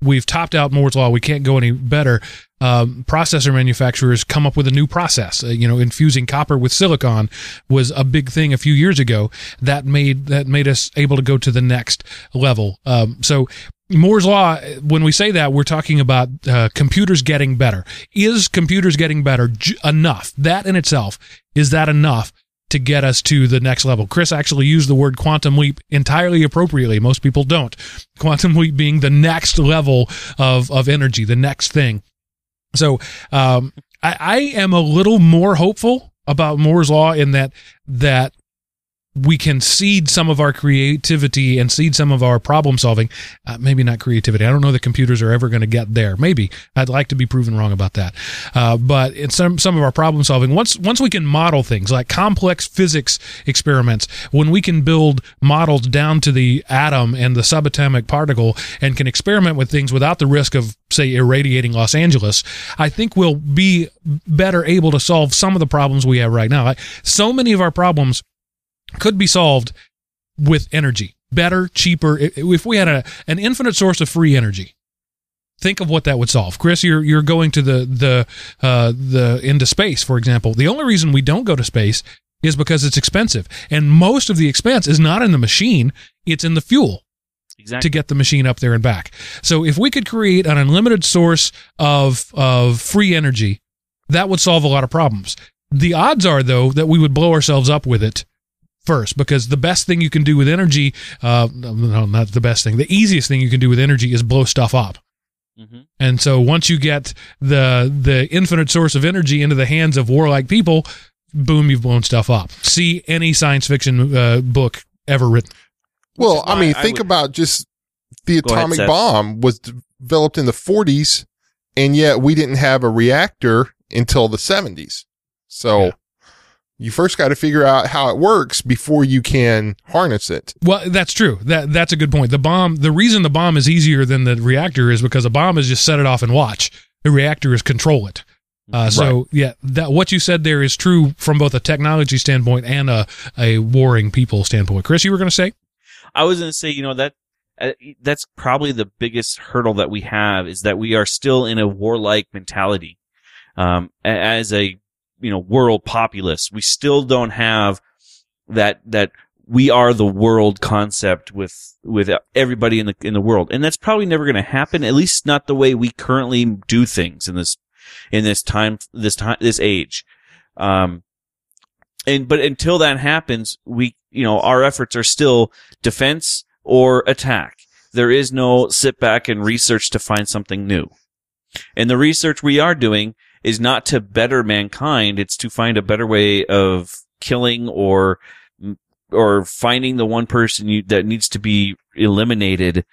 we've topped out Moore's law, we can't go any better. Um, processor manufacturers come up with a new process. Uh, you know, infusing copper with silicon was a big thing a few years ago. That made that made us able to go to the next level. Um, so Moore's law. When we say that, we're talking about uh, computers getting better. Is computers getting better j- enough? That in itself is that enough to get us to the next level? Chris actually used the word quantum leap entirely appropriately. Most people don't. Quantum leap being the next level of of energy, the next thing. So um, I, I am a little more hopeful about Moore's law in that that we can seed some of our creativity and seed some of our problem solving. Uh, maybe not creativity. I don't know that computers are ever going to get there. Maybe I'd like to be proven wrong about that. Uh, but in some some of our problem solving, once once we can model things like complex physics experiments, when we can build models down to the atom and the subatomic particle, and can experiment with things without the risk of say irradiating Los Angeles, I think we'll be better able to solve some of the problems we have right now. So many of our problems could be solved with energy better cheaper if we had a an infinite source of free energy think of what that would solve chris you're you're going to the the uh the into space for example the only reason we don't go to space is because it's expensive and most of the expense is not in the machine it's in the fuel Exactly. to get the machine up there and back. So if we could create an unlimited source of of free energy, that would solve a lot of problems. The odds are though that we would blow ourselves up with it first because the best thing you can do with energy uh no not the best thing the easiest thing you can do with energy is blow stuff up Mhm. and so once you get the the infinite source of energy into the hands of warlike people boom you've blown stuff up see any science fiction uh, book ever written Well, I mean, I think would- about just the Go ahead, atomic Seth. bomb was developed in the 40s, and yet we didn't have a reactor until the 70s. So Yeah. You first got to figure out how it works before you can harness it. Well, that's true. That that's a good point. The bomb. The reason the bomb is easier than the reactor is because a bomb is just set it off and watch. The reactor is control it. Uh, so yeah, that what you said there is true from both a technology standpoint and a a warring people standpoint. Chris, you were going to say? I was going to say, you know, that uh, that's probably the biggest hurdle that we have is that we are still in a warlike mentality. Um, as a, you know, world populace, we still don't have that, that we are the world concept with, with everybody in the, in the world. And that's probably never going to happen, at least not the way we currently do things in this, in this time, this time, this age. Um, and, but until that happens, we, you know, our efforts are still defense or attack. There is no sit back and research to find something new. And the research we are doing is not to better mankind. It's to find a better way of killing or, or finding the one person you, that needs to be eliminated.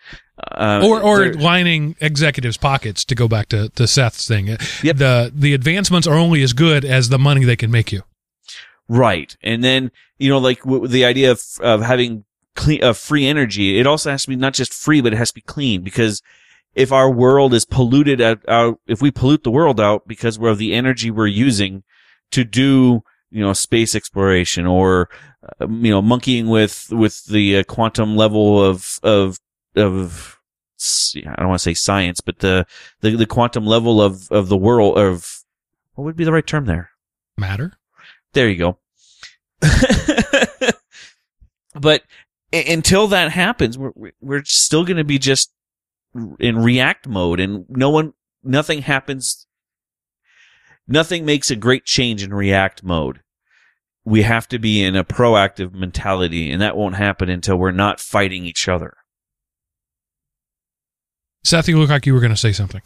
Uh, or or lining executives' pockets to go back to, to Seth's thing. Yep. The the advancements are only as good as the money they can make you. Right. And then, you know, like w- the idea of, of having clean, uh, free energy, it also has to be not just free, but it has to be clean because if our world is polluted out, out if we pollute the world out because of the energy we're using to do, you know, space exploration or, uh, you know, monkeying with, with the uh, quantum level of, of, of, I don't want to say science, but the, the, the quantum level of, of the world of, what would be the right term there? Matter. There you go. <laughs> but until that happens, we're we're still going to be just in react mode, and no one, nothing happens. Nothing makes a great change in react mode. We have to be in a proactive mentality, and that won't happen until we're not fighting each other. Seth, you look like you were going to say something.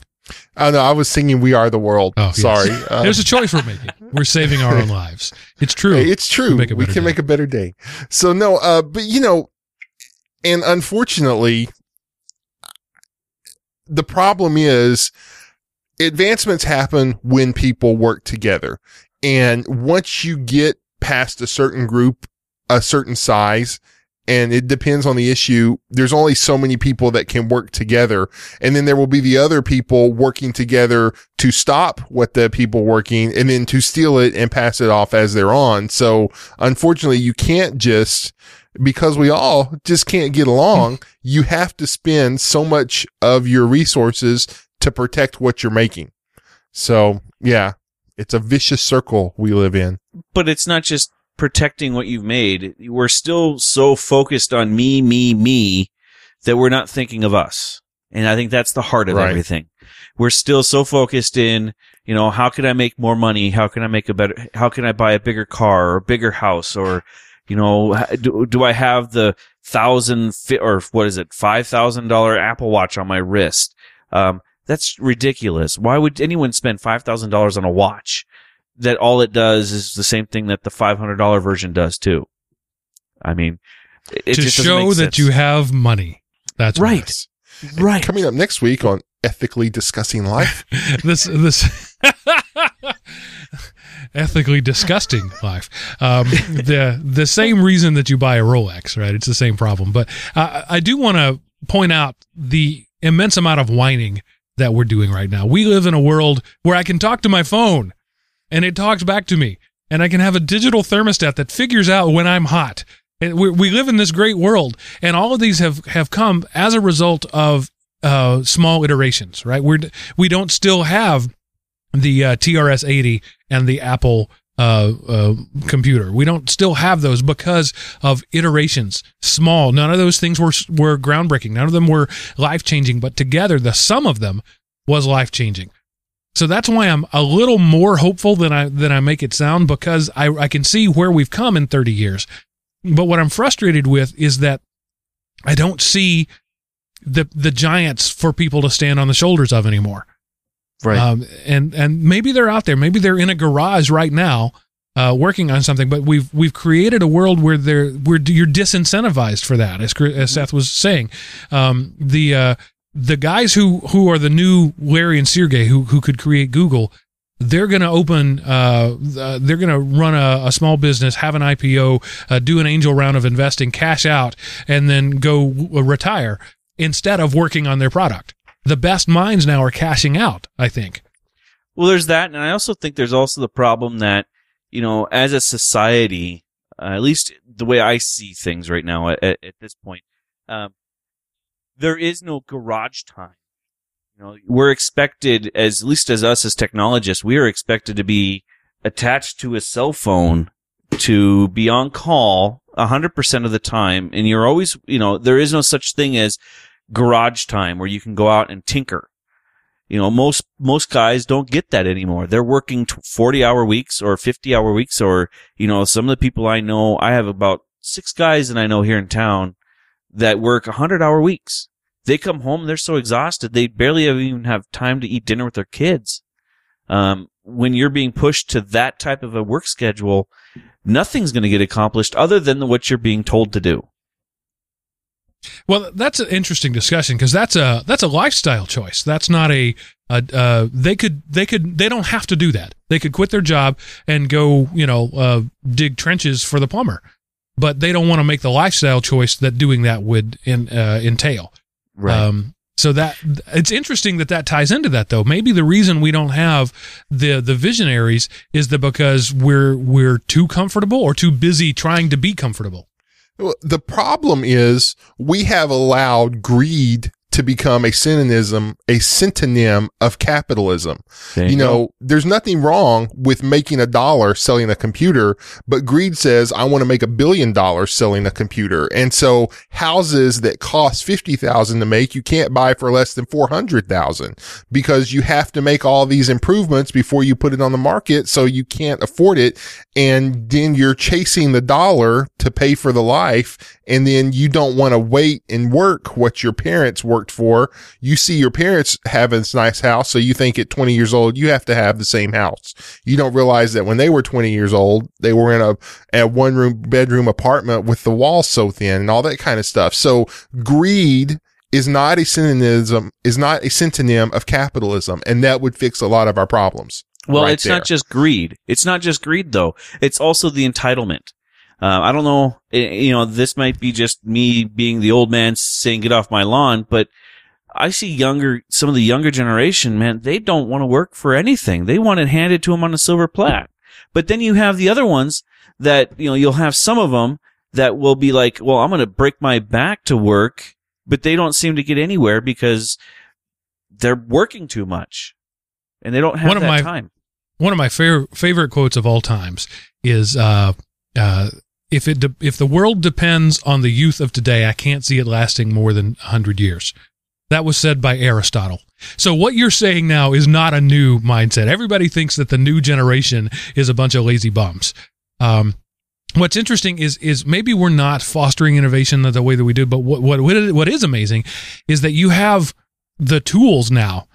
Oh no, I was singing "We Are the World." Oh, yes. Sorry, Uh, <laughs> There's a choice we're making. We're saving our own <laughs> lives. It's true. It's true. make a We better can day. make a better day. So no, uh, but you know, and unfortunately, the problem is advancements happen when people work together. And once you get past a certain group, a certain size, and it depends on the issue, there's only so many people that can work together. And then there will be the other people working together to stop what the people working and then to steal it and pass it off as they're on. So unfortunately, you can't just, because we all just can't get along, <laughs> you have to spend so much of your resources to protect what you're making. So yeah, it's a vicious circle we live in. but it's not just protecting what you've made. We're still so focused on me, me, me that we're not thinking of us. And I think that's the heart of Right. everything. We're still so focused in, you know, how can I make more money? How can I make a better, how can I buy a bigger car or a bigger house or, you know, do, do I have the thousand fi- or what is it, five thousand dollar Apple Watch on my wrist? Um, that's ridiculous. Why would anyone spend five thousand dollars on a watch that all it does is the same thing that the five hundred dollar version does too? I mean, it, to just show that sense. you have money. That's Right. Right. Coming up next week on Ethically Discussing Life. <laughs> this this <laughs> ethically disgusting life. Um, the the same reason that you buy a Rolex, right? It's the same problem. But uh, I do want to point out the immense amount of whining that we're doing right now. We live in a world where I can talk to my phone, and it talks back to me, and I can have a digital thermostat that figures out when I'm hot. And we, we live in this great world, and all of these have have come as a result of uh, small iterations, right? We're we don't still have the uh, TRS 80 and the Apple uh, uh, computer. We don't still have those because of iterations, small. None of those things were were groundbreaking. None of them were life changing. But together, the sum of them was life changing. So that's why I'm a little more hopeful than I than I make it sound because I I can see where we've come in 30 years. But what I'm frustrated with is that I don't see the the giants for people to stand on the shoulders of anymore. Right. Um, and and maybe they're out there. Maybe they're in a garage right now, uh, working on something. But we've we've created a world where they're where you're disincentivized for that, as, as Seth was saying. Um, the uh, the guys who who are the new Larry and Sergey who who could create Google. They're going to open. Uh, uh, they're going to run a, a small business, have an IPO, uh, do an angel round of investing, cash out, and then go uh, retire instead of working on their product the best minds now are cashing out. I think. Well, there's that, and I also think there's also the problem that you know, as a society, uh, at least the way I see things right now at, at this point, um, there is no garage time. Know, we're expected, as at least as us as technologists, we are expected to be attached to a cell phone to be on call 100% of the time, and you're always, you know, there is no such thing as garage time where you can go out and tinker. You know, most, most guys don't get that anymore. They're working 40 hour weeks or 50 hour weeks or, you know, some of the people I know, I have about six guys that I know here in town that work 100 hour weeks. They come home, they're so exhausted, they barely even have time to eat dinner with their kids. Um, when you're being pushed to that type of a work schedule, nothing's going to get accomplished other than what you're being told to do. Well, that's an interesting discussion because that's a that's a lifestyle choice. That's not a, a uh, they could they could they don't have to do that. They could quit their job and go you know uh, dig trenches for the plumber, but they don't want to make the lifestyle choice that doing that would in, uh, entail. Um, so that it's interesting that that ties into that though. Maybe the reason we don't have the the visionaries is that because we're we're too comfortable or too busy trying to be comfortable. Well, The problem is we have allowed greed to become a synonym, a synonym of capitalism. You go. know, there's nothing wrong with making a dollar selling a computer, but greed says I want to make a billion dollars selling a computer. And so houses that cost 50,000 to make, you can't buy for less than 400,000 because you have to make all these improvements before you put it on the market. So you can't afford it. And then you're chasing the dollar to pay for the life. And then you don't want to wait and work what your parents worked for. You see your parents have this nice house. So you think at 20 years old, you have to have the same house. You don't realize that when they were 20 years old, they were in a, a one room bedroom apartment with the walls so thin and all that kind of stuff. So greed is not a synonym, is not a synonym of capitalism. And that would fix a lot of our problems. Well, right it's there. not just greed. It's not just greed though. It's also the entitlement. Uh, I don't know. eh, You know, this might be just me being the old man saying get off my lawn, but I see younger, some of the younger generation, man, they don't want to work for anything. They want it handed to them on a silver plaque. But then you have the other ones that, you know, you'll have some of them that will be like, well, I'm going to break my back to work, but they don't seem to get anywhere because they're working too much and they don't have One of that my- time. one of my favorite favorite quotes of all times is uh, uh, if it de- if the world depends on the youth of today, I can't see it lasting more than hundred years. That was said by Aristotle. So what you're saying now is not a new mindset. Everybody thinks that the new generation is a bunch of lazy bums. Um, what's interesting is is maybe we're not fostering innovation the way that we do, but what what what is amazing is that you have the tools now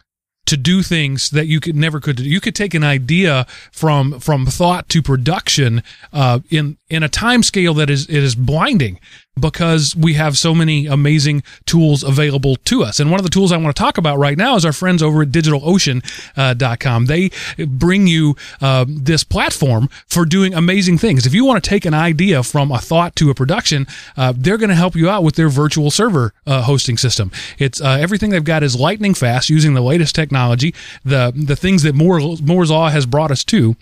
to do things that you could never could do. You could take an idea from from thought to production uh, in in a time scale that is it is blinding because we have so many amazing tools available to us. And one of the tools I want to talk about right now is our friends over at DigitalOcean.com. Uh, they bring you uh, this platform for doing amazing things. If you want to take an idea from a thought to a production, uh, they're going to help you out with their virtual server uh, hosting system. It's uh, everything they've got is lightning fast using the latest technology, the the things that Moore's Law has brought us to.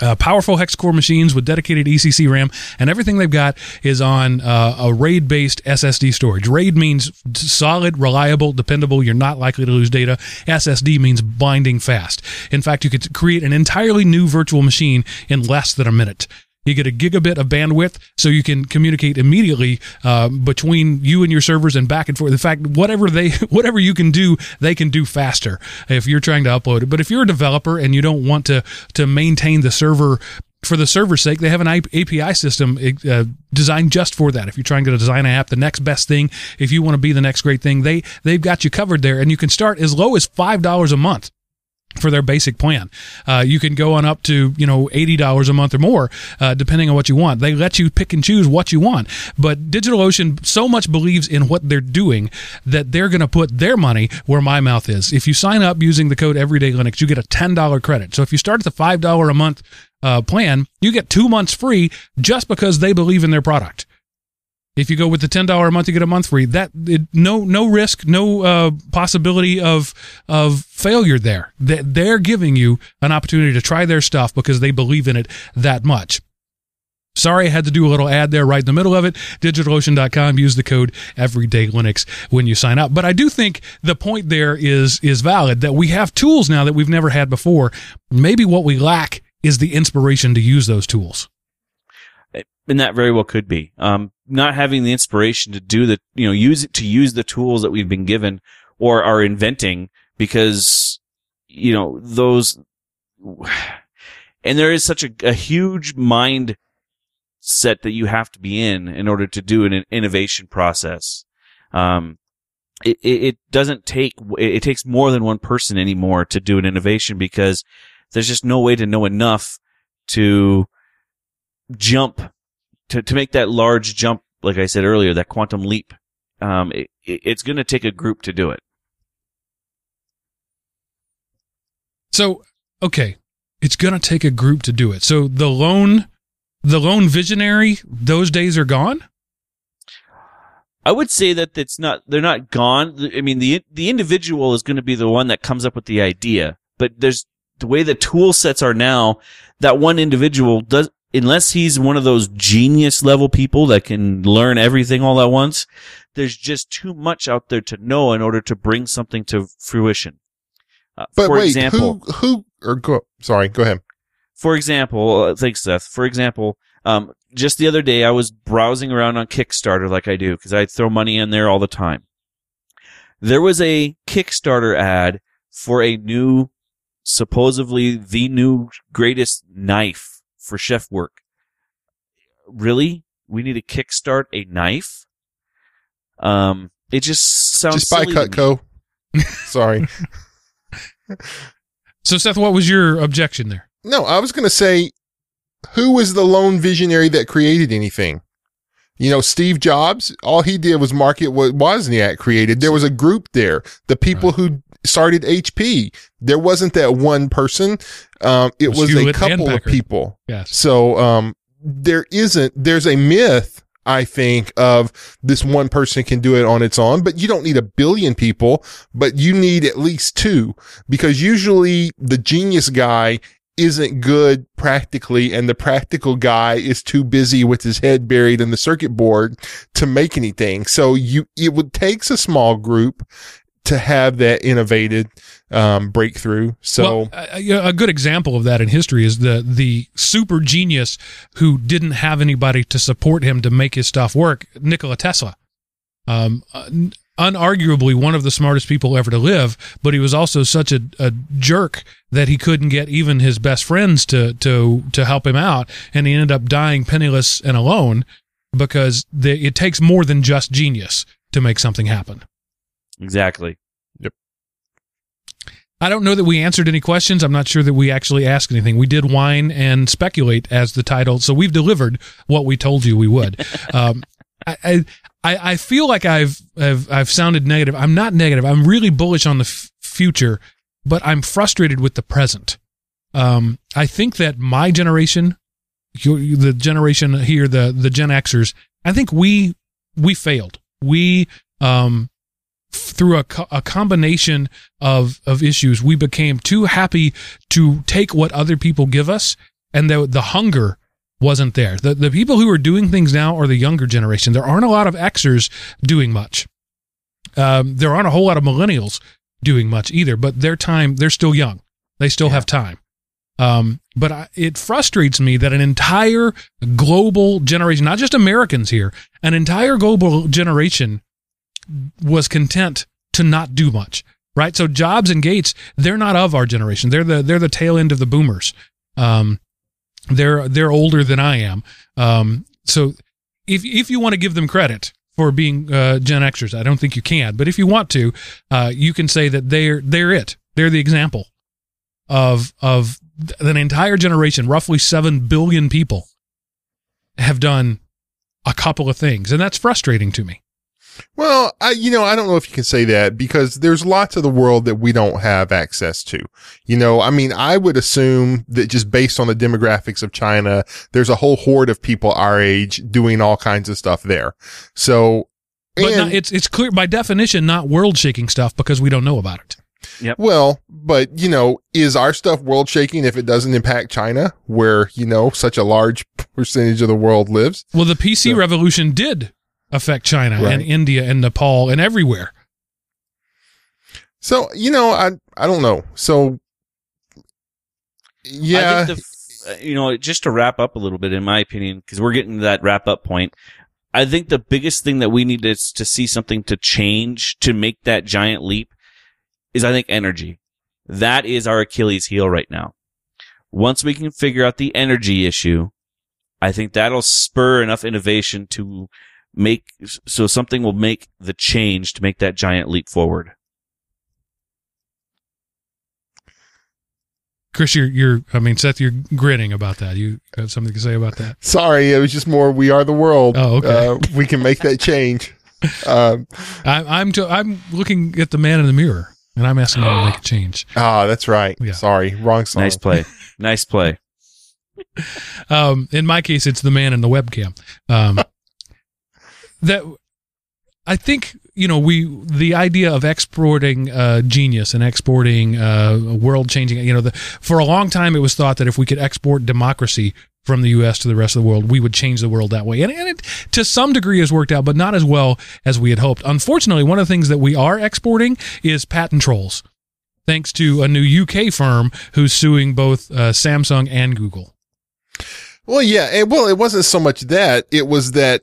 Uh, powerful hex core machines with dedicated ECC RAM, and everything they've got is on uh, a RAID based SSD storage. RAID means solid, reliable, dependable. You're not likely to lose data. SSD means binding fast. In fact, you could create an entirely new virtual machine in less than a minute. You get a gigabit of bandwidth, so you can communicate immediately uh, between you and your servers and back and forth. In fact, whatever they, <laughs> whatever you can do, they can do faster if you're trying to upload it. But if you're a developer and you don't want to to maintain the server for the server's sake, they have an API system uh, designed just for that. If you're trying to design an app, the next best thing, if you want to be the next great thing, they they've got you covered there, and you can start as low as five dollars a month for their basic plan. Uh, you can go on up to, you know, $80 a month or more, uh, depending on what you want. They let you pick and choose what you want. But DigitalOcean so much believes in what they're doing that they're going to put their money where my mouth is. If you sign up using the code Everyday Linux, you get a $10 credit. So if you start at the $5 a month uh, plan, you get two months free just because they believe in their product. If you go with the ten dollar a month, you get a month free. That it, no no risk, no uh, possibility of of failure there. That they're giving you an opportunity to try their stuff because they believe in it that much. Sorry, I had to do a little ad there right in the middle of it. DigitalOcean.com. Use the code EverydayLinux when you sign up. But I do think the point there is is valid that we have tools now that we've never had before. Maybe what we lack is the inspiration to use those tools and that very well could be. Um, not having the inspiration to do the, you know, use it to use the tools that we've been given or are inventing because, you know, those, and there is such a, a huge mind set that you have to be in in order to do an innovation process. Um, it, it doesn't take, it takes more than one person anymore to do an innovation because there's just no way to know enough to jump to, to make that large jump, like I said earlier, that quantum leap, um, it, it's going to take a group to do it. So, okay, it's going to take a group to do it. So the lone, the lone visionary, those days are gone. I would say that it's not, they're not gone. I mean, the, the individual is going to be the one that comes up with the idea, but there's the way the tool sets are now, that one individual does, unless he's one of those genius level people that can learn everything all at once, there's just too much out there to know in order to bring something to fruition. Uh, but for wait, example, who, who, or go, sorry, go ahead. For example, uh, thanks, Seth. For example, um, just the other day I was browsing around on Kickstarter like I do because I throw money in there all the time. There was a Kickstarter ad for a new, supposedly the new greatest knife for chef work. Really? We need to kickstart a knife? Um, it just sounds just buy Cutco. <laughs> Sorry. <laughs> so, Seth, what was your objection there? No, I was going to say, who was the lone visionary that created anything? You know, Steve Jobs, all he did was market what Wozniak created. There was a group there. The people right. who started HP. There wasn't that one person. Um, it, was, was a couple of people. Yes. So, um, there isn't, there's a myth, I think, of this one person can do it on its own, but you don't need a billion people, but you need at least two because usually the genius guy isn't good practically and the practical guy is too busy with his head buried in the circuit board to make anything. So you, it would takes a small group to have that innovated um, breakthrough. So well, a, a, good example of that in history is the the super genius who didn't have anybody to support him to make his stuff work, Nikola Tesla. Um, uh, unarguably one of the smartest people ever to live, but he was also such a, a jerk that he couldn't get even his best friends to to to help him out, and he ended up dying penniless and alone because the, it takes more than just genius to make something happen. Exactly. Yep. I don't know that we answered any questions. I'm not sure that we actually asked anything. We did whine and speculate as the title, so we've delivered what we told you we would. <laughs> um, I, I I feel like I've, I've I've sounded negative. I'm not negative. I'm really bullish on the f- future, but I'm frustrated with the present. Um, I think that my generation, you, the generation here, the the Gen Xers, I think we we failed. We um through a, co- a combination of of issues, we became too happy to take what other people give us, and the the hunger wasn't there. The the people who are doing things now are the younger generation. There aren't a lot of Xers doing much. Um, there aren't a whole lot of millennials doing much either. But their time, they're still young. They still have time. Um, but I, it frustrates me that an entire global generation, not just Americans here, an entire global generation was content to not do much. Right. So Jobs and Gates, they're not of our generation. They're the they're the tail end of the boomers. Um, they're they're older than I am. Um, so if if you want to give them credit for being uh, Gen Xers, I don't think you can. But if you want to, uh, you can say that they're they're it. They're the example of of an entire generation, roughly seven billion people, have done a couple of things, and that's frustrating to me. Well, I, you know, I don't know if you can say that because there's lots of the world that we don't have access to. You know, I mean, I would assume that just based on the demographics of China, there's a whole horde of people our age doing all kinds of stuff there. So, But and- not, it's it's clear by definition not world shaking stuff because we don't know about it. Well, but you know, is our stuff world shaking if it doesn't impact China, where you know such a large percentage of the world lives? Well, the PC So- revolution did affect China and India and Nepal and everywhere. So you know, I I don't know. So yeah, I think the, you know, just to wrap up a little bit, in my opinion, because we're getting to that wrap up point. I think the biggest thing that we need is to see something to change to make that giant leap is, I think, energy. That is our Achilles heel right now. Once we can figure out the energy issue, I think that'll spur enough innovation to make so something will make the change to make that giant leap forward. Chris, you're, you're, I mean, Seth, you're grinning about that. You have something to say about that? sorry, it was just more. We are the world. Oh, okay. Uh, we can make that change. <laughs> Um, I, I'm, to, I'm looking at the man in the mirror and I'm asking him to make a <gasps> change. ah, that's right. Yeah. Sorry, wrong song. Nice play. <laughs> nice play. Um, in my case, it's the man in the webcam. Um, <laughs> that I think you know we the idea of exporting uh, genius and exporting uh, world changing. You know, the, for a long time it was thought that if we could export democracy from the U.S. to the rest of the world, we would change the world that way, and, and it to some degree has worked out, but not as well as we had hoped. Unfortunately, one of the things that we are exporting is patent trolls. Thanks to a new UK firm who's suing both uh, Samsung and Google. Well, yeah. And, well, it wasn't so much that. It was that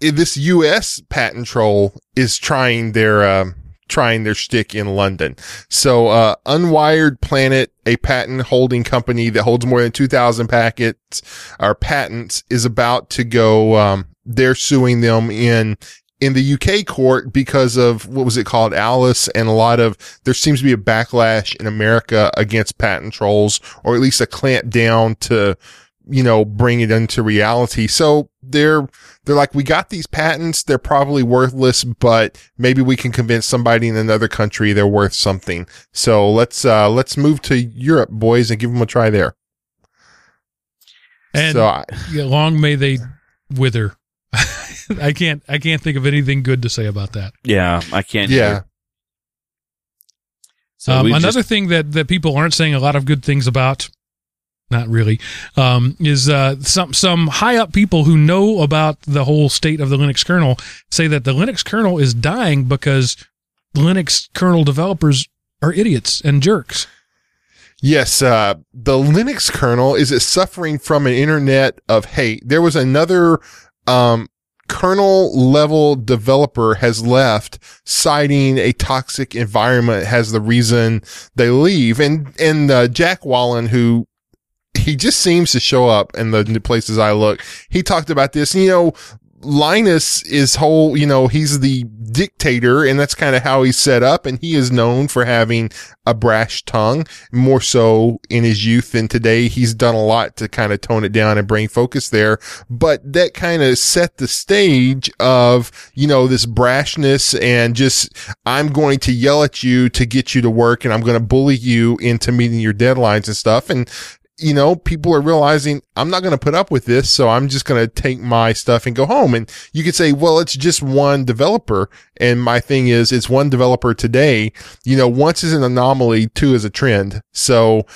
this U.S. patent troll is trying their, um, trying their stick in London. So, uh, Unwired Planet, a patent holding company that holds more than 2000 packets or patents is about to go, um, they're suing them in, in the UK court because of what was it called? Alice and a lot of, there seems to be a backlash in America against patent trolls or at least a clamp down to, you know, bring it into reality. So they're, they're like, we got these patents. They're probably worthless, but maybe we can convince somebody in another country they're worth something. So let's, uh, let's move to Europe, boys, and give them a try there. And so I, yeah, long may they wither. <laughs> I can't I can't think of anything good to say about that. Yeah, I can't. yeah. Either. So um, another just- thing that, that people aren't saying a lot of good things about, not really, um, is uh, some some high up people who know about the whole state of the Linux kernel say that the Linux kernel is dying because Linux kernel developers are idiots and jerks. Yes, uh, the Linux kernel is suffering from an internet of hate. There was another um, kernel level developer has left citing a toxic environment has the reason they leave. And, and, uh, Jack Wallen, who he just seems to show up in the places I look. He talked about this, you know, Linus is whole, you know, he's the dictator and that's kind of how he's set up. And he is known for having a brash tongue more so in his youth than today. He's done a lot to kind of tone it down and bring focus there, but that kind of set the stage of, you know, this brashness and just, I'm going to yell at you to get you to work and I'm going to bully you into meeting your deadlines and stuff. And you know, people are realizing I'm not going to put up with this. So I'm just going to take my stuff and go home. And you could say, well, it's just one developer. And my thing is, it's one developer today. You know, once is an anomaly, two is a trend. So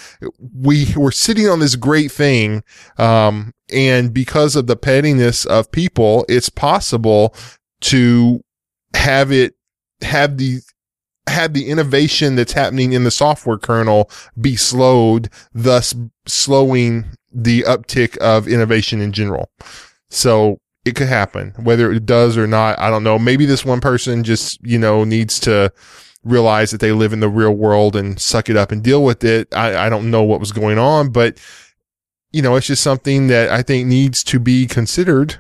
we were sitting on this great thing. Um, and because of the pettiness of people, it's possible to have it have the had the innovation that's happening in the software kernel be slowed, thus slowing the uptick of innovation in general. So it could happen. Whether it does or not, I don't know. Maybe this one person just, you know, needs to realize that they live in the real world and suck it up and deal with it. I, I don't know what was going on, but you know, it's just something that I think needs to be considered.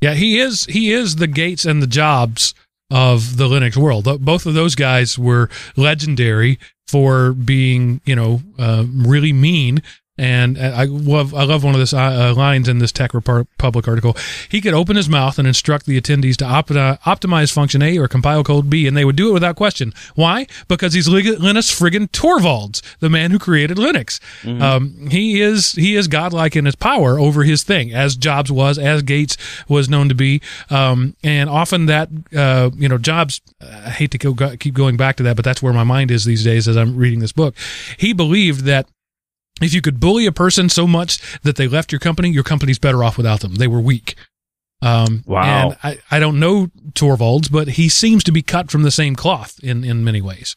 Yeah, he is he is the Gates and the Jobs of the Linux world. Both of those guys were legendary for being, you know, uh, really mean and I love I love one of the uh, lines in this TechRepublic article. He could open his mouth and instruct the attendees to optimize function A or compile code B, and they would do it without question. Why? Because he's Linus friggin' Torvalds, the man who created Linux. Mm-hmm. Um, he is he is godlike in his power over his thing, as Jobs was, as Gates was known to be, um, and often that uh, you know Jobs. I hate to go, keep going back to that, but that's where my mind is these days as I'm reading this book. He believed that if you could bully a person so much that they left your company, your company's better off without them. They were weak. Um, wow. And I, I don't know Torvalds, but he seems to be cut from the same cloth in, in many ways.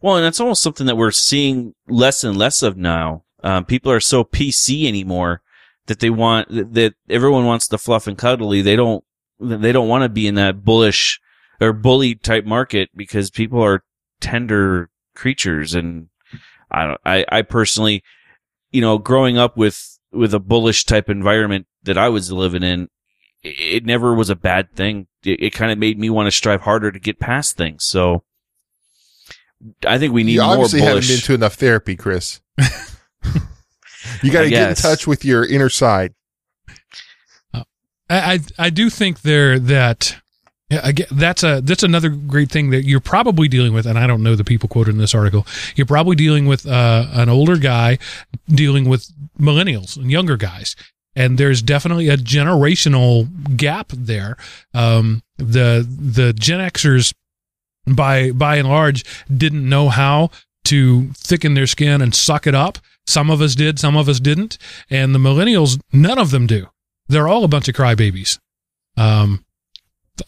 Well, and that's almost something that we're seeing less and less of now. Um, people are so PC anymore that they want, that everyone wants the fluff and cuddly. They don't, they don't want to be in that bullish or bully type market because people are tender creatures and I don't, I, I personally, you know, growing up with, with a bullish type environment that I was living in, it, never was a bad thing. It, it kind of made me want to strive harder to get past things. So I think we need you more obviously bullish. haven't been to enough therapy, Chris. <laughs> you got to get in touch with your inner side. Uh, I, I, I do think there that yeah, again, that's a that's another great thing that you're probably dealing with, and I don't know the people quoted in this article. You're probably dealing with uh, an older guy dealing with millennials and younger guys, and there's definitely a generational gap there. Um, the the Gen Xers, by by and large, didn't know how to thicken their skin and suck it up. Some of us did, some of us didn't, and the millennials, none of them do. They're all a bunch of crybabies. Um,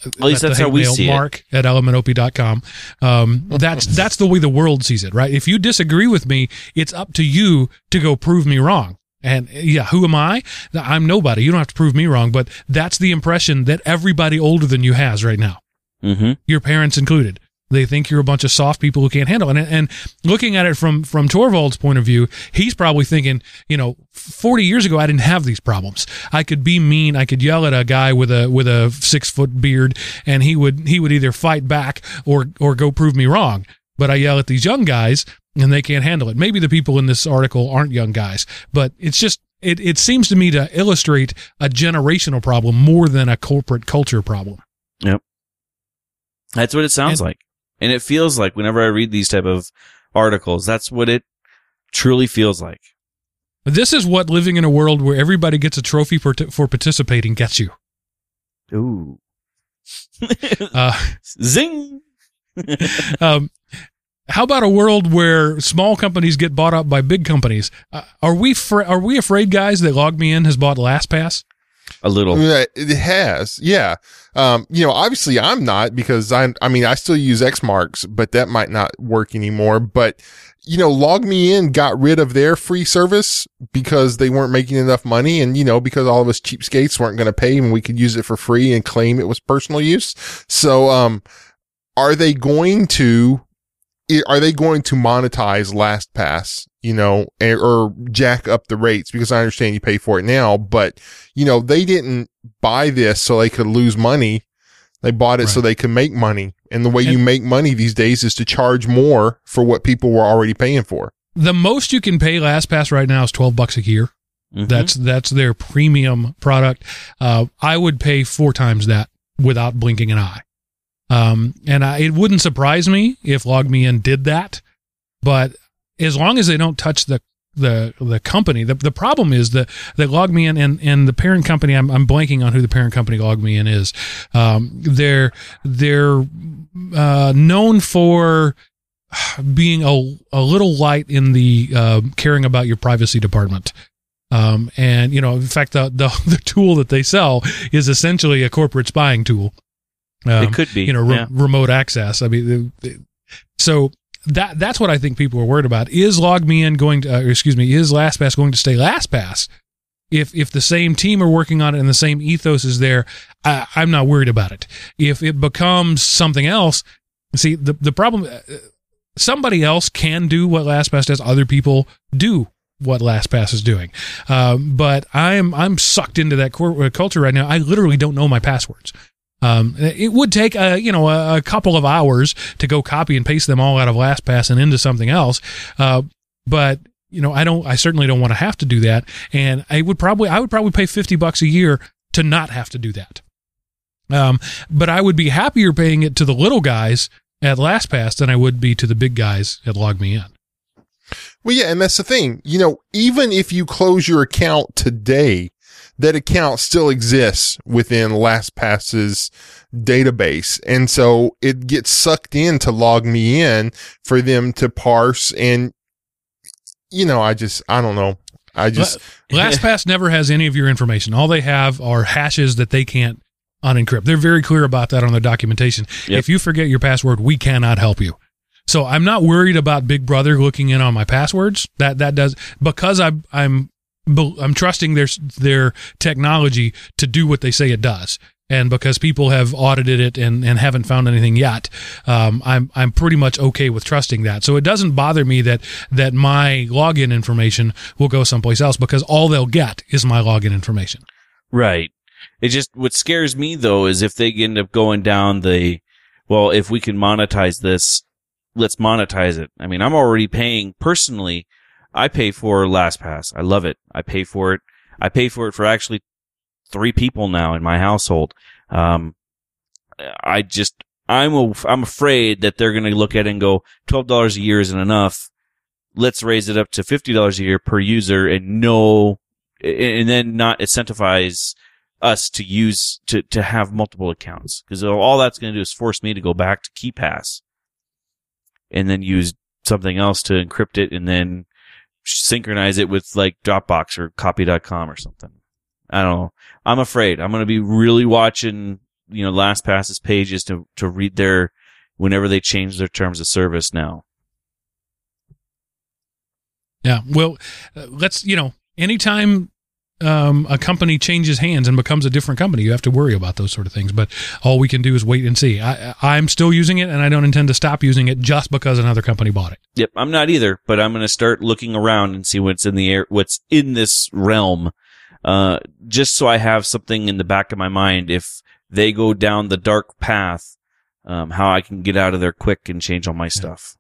at least that's how we see mark it. at elementop.com. Um, that's that's the way the world sees it, right? If you disagree with me, it's up to you to go prove me wrong. And yeah, who am I? I'm nobody. You don't have to prove me wrong, but that's the impression that everybody older than you has right now. Mm-hmm. Your parents included. They think you're a bunch of soft people who can't handle it. And, and looking at it from, from Torvald's point of view, he's probably thinking, you know, 40 years ago, I didn't have these problems. I could be mean. I could yell at a guy with a, with a six foot beard and he would, he would either fight back or, or go prove me wrong. But I yell at these young guys and they can't handle it. Maybe the people in this article aren't young guys, but it's just, it, it seems to me to illustrate a generational problem more than a corporate culture problem. Yep. That's what it sounds and, like. And it feels like whenever I read these type of articles, that's what it truly feels like. This is what living in a world where everybody gets a trophy for, t- for participating gets you. Ooh. <laughs> uh, Zing. <laughs> um, how about a world where small companies get bought up by big companies? Uh, are we fr- are we afraid, guys, that LogMeIn has bought LastPass? A little. It has, yeah. Um, you know, obviously I'm not because I, I mean, I still use Xmarks, but that might not work anymore. But, you know, LogMeIn got rid of their free service because they weren't making enough money. And, you know, because all of us cheapskates weren't going to pay and we could use it for free and claim it was personal use. So, um, are they going to, are they going to monetize LastPass, you know, or jack up the rates? Because I understand you pay for it now, but, you know, they didn't buy this so they could lose money. They bought it so they could make money. And the way you make money these days is to charge more for what people were already paying for. The most you can pay LastPass right now is 12 bucks a year. Mhm. That's that's their premium product. Uh, I would pay four times that without blinking an eye. Um, and I, it wouldn't surprise me if LogMeIn did that, but as long as they don't touch the the the company, the the problem is that that LogMeIn and and the parent company. I'm I'm blanking on who the parent company LogMeIn is. Um, they're they're uh, known for being a, a little light in the uh, caring about your privacy department. Um, and you know, in fact, the, the <laughs> the tool that they sell is essentially a corporate spying tool. Um, it could be. you know, re- yeah. remote access. I mean, the, the- so that that's what I think people are worried about. Is LogMeIn going to, uh, excuse me, is LastPass going to stay LastPass? If if the same team are working on it and the same ethos is there, I, I'm not worried about it. If it becomes something else, see the the problem. uh, Somebody else can do what LastPass does. Other people do what LastPass is doing. Um, but I'm I'm sucked into that uh, culture right now. I literally don't know my passwords. Um, it would take a you know a, a couple of hours to go copy and paste them all out of LastPass and into something else. Uh, but you know I don't I certainly don't want to have to do that. And I would probably I would probably pay fifty bucks a year to not have to do that. Um, but I would be happier paying it to the little guys at LastPass than I would be to the big guys at LogMeIn. Well, yeah, and that's the thing. You know, even if you close your account today, that account still exists within LastPass's database. And so it gets sucked in to LogMeIn for them to parse. And, you know, I just, I don't know. I just, <laughs> LastPass never has any of your information. All they have are hashes that they can't unencrypt. They're very clear about that on their documentation. Yep. If you forget your password, we cannot help you. So I'm not worried about Big Brother looking in on my passwords. That that does because I I'm bel- I'm trusting their their technology to do what they say it does. And because people have audited it and, and haven't found anything yet, um, I'm I'm pretty much okay with trusting that. So it doesn't bother me that that my login information will go someplace else because all they'll get is my login information. Right. It just what scares me though is if they end up going down the well, if we can monetize this, let's monetize it. I mean, I'm already paying personally. I pay for LastPass. I love it. I pay for it. I pay for it for actually three people now in my household. Um, I just I'm a, I'm afraid that they're going to look at it and go twelve dollars a year isn't enough. Let's raise it up to fifty dollars a year per user and no, and then not incentivize us to use to to have multiple accounts because all that's going to do is force me to go back to KeePass and then use something else to encrypt it and then synchronize it with like Dropbox or copy.com or something. I don't know. I'm afraid I'm going to be really watching, you know, LastPass's pages to, to read their, whenever they change their terms of service now. Yeah. Well, uh, let's, you know, anytime um, a company changes hands and becomes a different company, you have to worry about those sort of things. But all we can do is wait and see. I, I'm still using it and I don't intend to stop using it just because another company bought it. Yep. I'm not either, but I'm going to start looking around and see what's in the air, what's in this realm. Uh, just so I have something in the back of my mind if they go down the dark path, um, how I can get out of there quick and change all my stuff.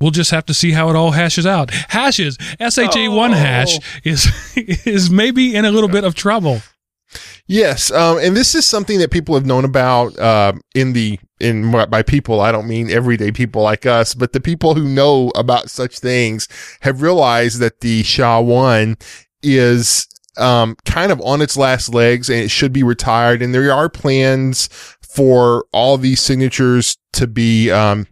We'll just have to see how it all hashes out. Hashes, SHA1 Oh. hash is <laughs> is maybe in a little bit of trouble. Yes, um, and this is something that people have known about uh, in the in by people. I don't mean everyday people like us, but the people who know about such things have realized that the SHA one is um, kind of on its last legs and it should be retired. And there are plans for all these signatures to be um,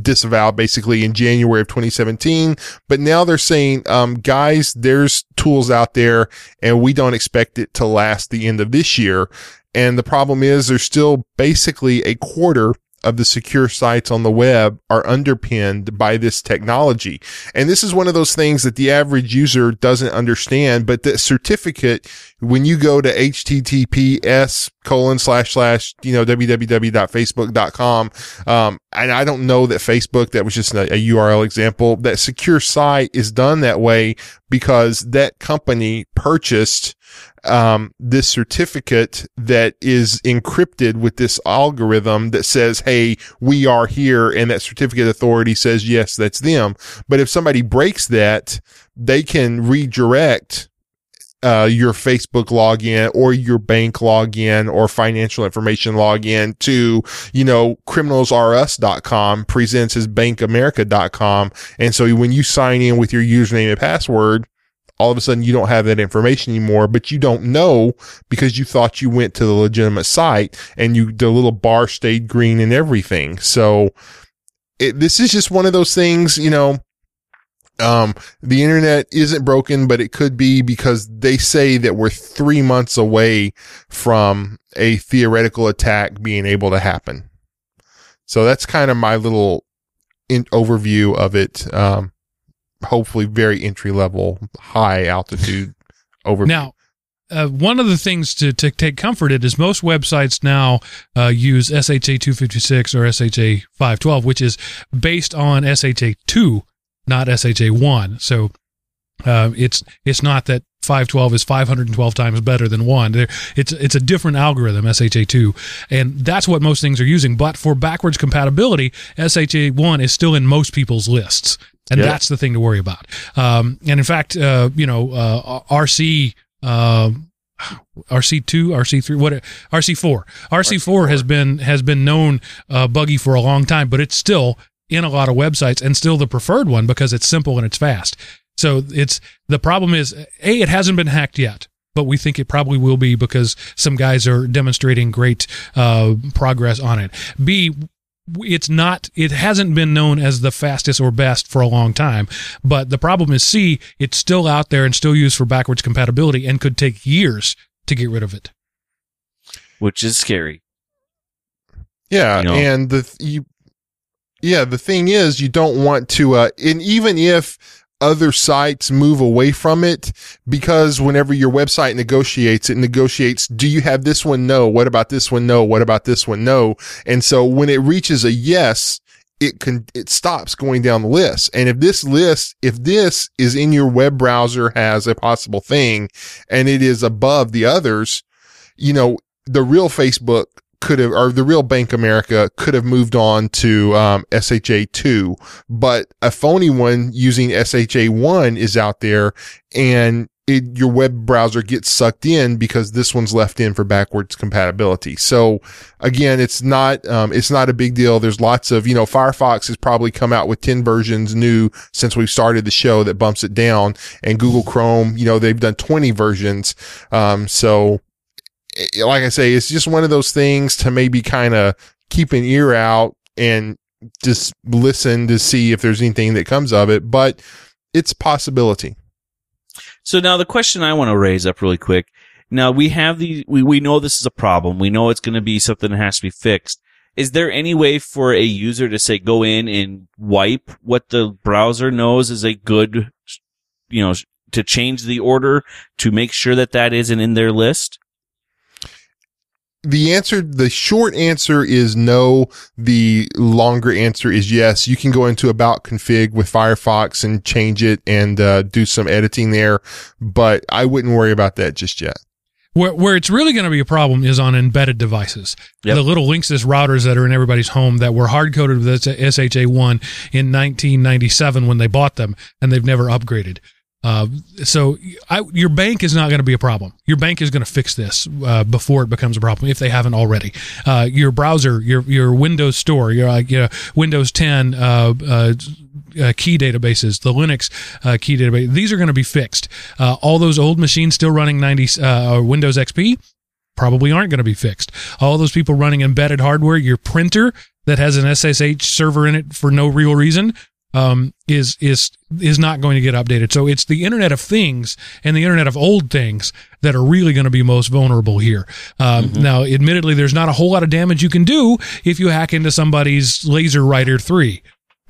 disavowed basically in January of 2017. But now they're saying, um, guys, there's tools out there and we don't expect it to last the end of this year. And the problem is there's still basically a quarter of the secure sites on the web are underpinned by this technology. And this is one of those things that the average user doesn't understand, but the certificate, when you go to https colon slash slash, you know, www.facebook.com, um, and I don't know that Facebook, that was just a, a URL example, that secure site is done that way because that company purchased um, this certificate that is encrypted with this algorithm that says, Hey, we are here. And that certificate authority says, yes, that's them. But if somebody breaks that, they can redirect uh, your Facebook login or your bank login or financial information login to, you know, criminalsrus.com presents as bankamerica.com. And so when you sign in with your username and password, all of a sudden you don't have that information anymore, but you don't know because you thought you went to the legitimate site and you, the little bar stayed green and everything. So it, this is just one of those things, you know, um, the internet isn't broken, but it could be because they say that we're three months away from a theoretical attack being able to happen. So that's kind of my little in overview of it. Um, hopefully very entry level, high altitude <laughs> overview. Now, uh, one of the things to, to take comfort in is most websites now uh, use SHA 256 or SHA 512, which is based on SHA 2, not SHA 1. So uh, it's it's not that 512 is 512 times better than one. There, it's it's a different algorithm, SHA2, and that's what most things are using. But for backwards compatibility, SHA1 is still in most people's lists, and Yep. that's the thing to worry about. Um, and in fact, uh, you know, uh, RC. Uh, RC2, RC3, what RC4. RC4 has been has been known uh, buggy for a long time, but it's still in a lot of websites and still the preferred one because it's simple and it's fast. So it's the problem is a it hasn't been hacked yet, but we think it probably will be because some guys are demonstrating great uh, progress on it. B it's not it hasn't been known as the fastest or best for a long time but the problem is c it's still out there and still used for backwards compatibility and could take years to get rid of it which is scary. Yeah, you know? and the th- you, yeah, the thing is, you don't want to, uh, and even if other sites move away from it, because whenever your website negotiates, it negotiates, do you have this one? No. What about this one? No. What about this one? No. And so when it reaches a yes, it can, it stops going down the list. And if this list, if this is in your web browser has a possible thing and it is above the others, you know, the real Facebook could have, or the real Bank America could have moved on to um, SHA2, but a phony one using SHA1 is out there and it, your web browser gets sucked in because this one's left in for backwards compatibility. So again, it's not, um, it's not a big deal. There's lots of, you know, Firefox has probably come out with 10 versions new since we've started the show that bumps it down and Google Chrome, you know, they've done 20 versions. Um, so like I say, it's just one of those things to maybe kind of keep an ear out and just listen to see if there's anything that comes of it. But it's possibility. So now the question I want to raise up really quick. Now we have the, we, we know this is a problem. We know it's going to be something that has to be fixed. Is there any way for a user to say, go in and wipe what the browser knows is a good, you know, to change the order to make sure that that isn't in their list? The answer, the short answer is no. The longer answer is yes. You can go into about config with Firefox and change it and uh, do some editing there, but I wouldn't worry about that just yet. Where, where it's really going to be a problem is on embedded devices. Yep. The little Linksys routers that are in everybody's home that were hard coded with SHA1 in 1997 when they bought them, and they've never upgraded. Uh, so I, your bank is not going to be a problem. Your bank is going to fix this uh, before it becomes a problem if they haven't already. Uh, your browser, your your Windows Store, your like you know, Windows 10 uh, uh, uh, key databases, the Linux key database, these are going to be fixed. All those old machines still running 90 uh, Windows XP probably aren't going to be fixed. All those people running embedded hardware, your printer that has an SSH server in it for no real reason um, is is is not going to get updated. So it's the Internet of Things and the Internet of Old Things that are really going to be most vulnerable here. Um, Now, admittedly, there's not a whole lot of damage you can do if you hack into somebody's LaserWriter three,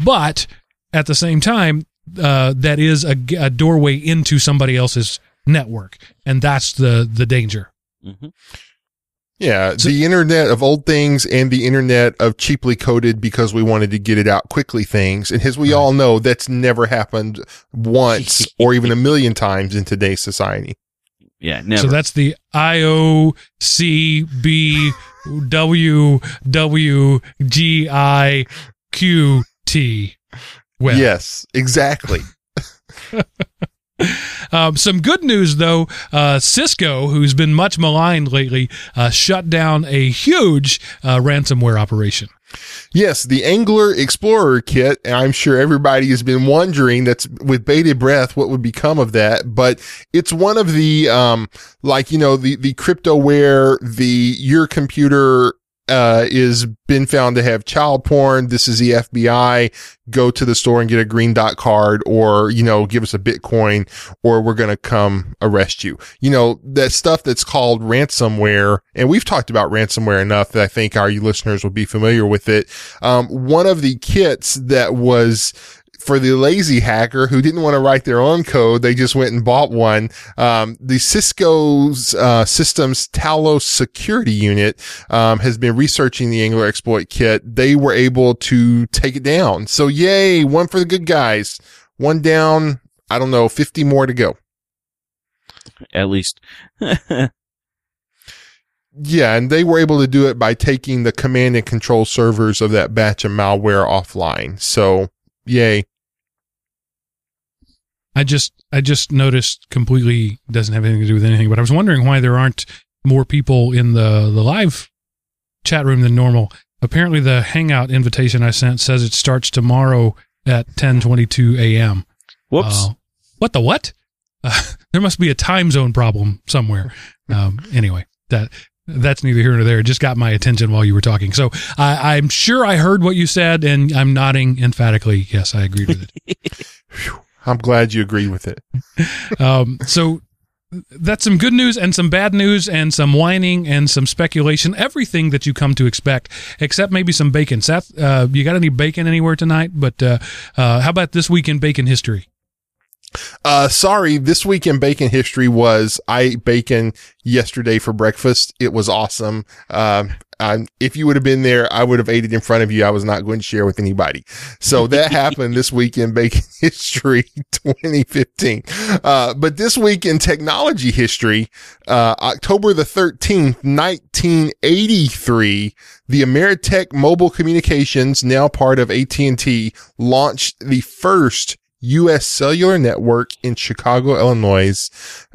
but at the same time, uh, that is a doorway into somebody else's network, and that's the the danger. Mhm. Yeah, the internet of old things and the internet of cheaply coded because we wanted to get it out quickly things. And as we all know, that's never happened once <laughs> or even a million times in today's society. Yeah, never. So that's the I O C B W W G I Q T. Well, yes, exactly. <laughs> Um, some good news though. Uh, Cisco, who's been much maligned lately, uh, shut down a huge uh, ransomware operation. Yes, the Angler Explorer kit. I'm sure everybody has been wondering that's with bated breath what would become of that, but it's one of the, um, like, you know, the, the cryptoware, the, your computer, uh, is been found to have child porn. This is the FBI. Go to the store and get a green dot card or, you know, give us a Bitcoin or we're going to come arrest you. You know, that stuff that's called ransomware. And we've talked about ransomware enough that I think our listeners will be familiar with it. Um, one of the kits that was for the lazy hacker who didn't want to write their own code, they just went and bought one. Um, the Cisco's uh, systems Talos security unit um, has been researching the Angler exploit kit. They were able to take it down. So yay, one for the good guys. One down. I don't know, 50 more to go. At least. <laughs> Yeah, and they were able to do it by taking the command and control servers of that batch of malware offline. So, yay. I just I just noticed completely doesn't have anything to do with anything, but I was wondering why there aren't more people in the the live chat room than normal. Apparently, the Hangout invitation I sent says it starts tomorrow at 10:22 a.m. Whoops. Uh, what the what? Uh, <laughs> there must be a time zone problem somewhere. <laughs> Um, anyway, that that's neither here nor there. It just got my attention while you were talking. So I, I'm sure I heard what you said, and I'm nodding emphatically. Yes, I agreed with it. <laughs> I'm glad you agree with it. <laughs> um, so that's some good news and some bad news and some whining and some speculation. Everything that you come to expect, except maybe some bacon. Seth, uh, you got any bacon anywhere tonight? But uh, uh, how about this week in bacon history? Uh, sorry, this week in bacon history was I ate bacon yesterday for breakfast. It was awesome. Um, um, if you would have been there, I would have ate it in front of you. I was not going to share with anybody. So <laughs> that happened this week in bacon <laughs> history 2015. Uh, but this week in technology history, uh, October the 13th, 1983, the Ameritech Mobile Communications, now part of AT&T, launched the first U.S. cellular network in Chicago, Illinois,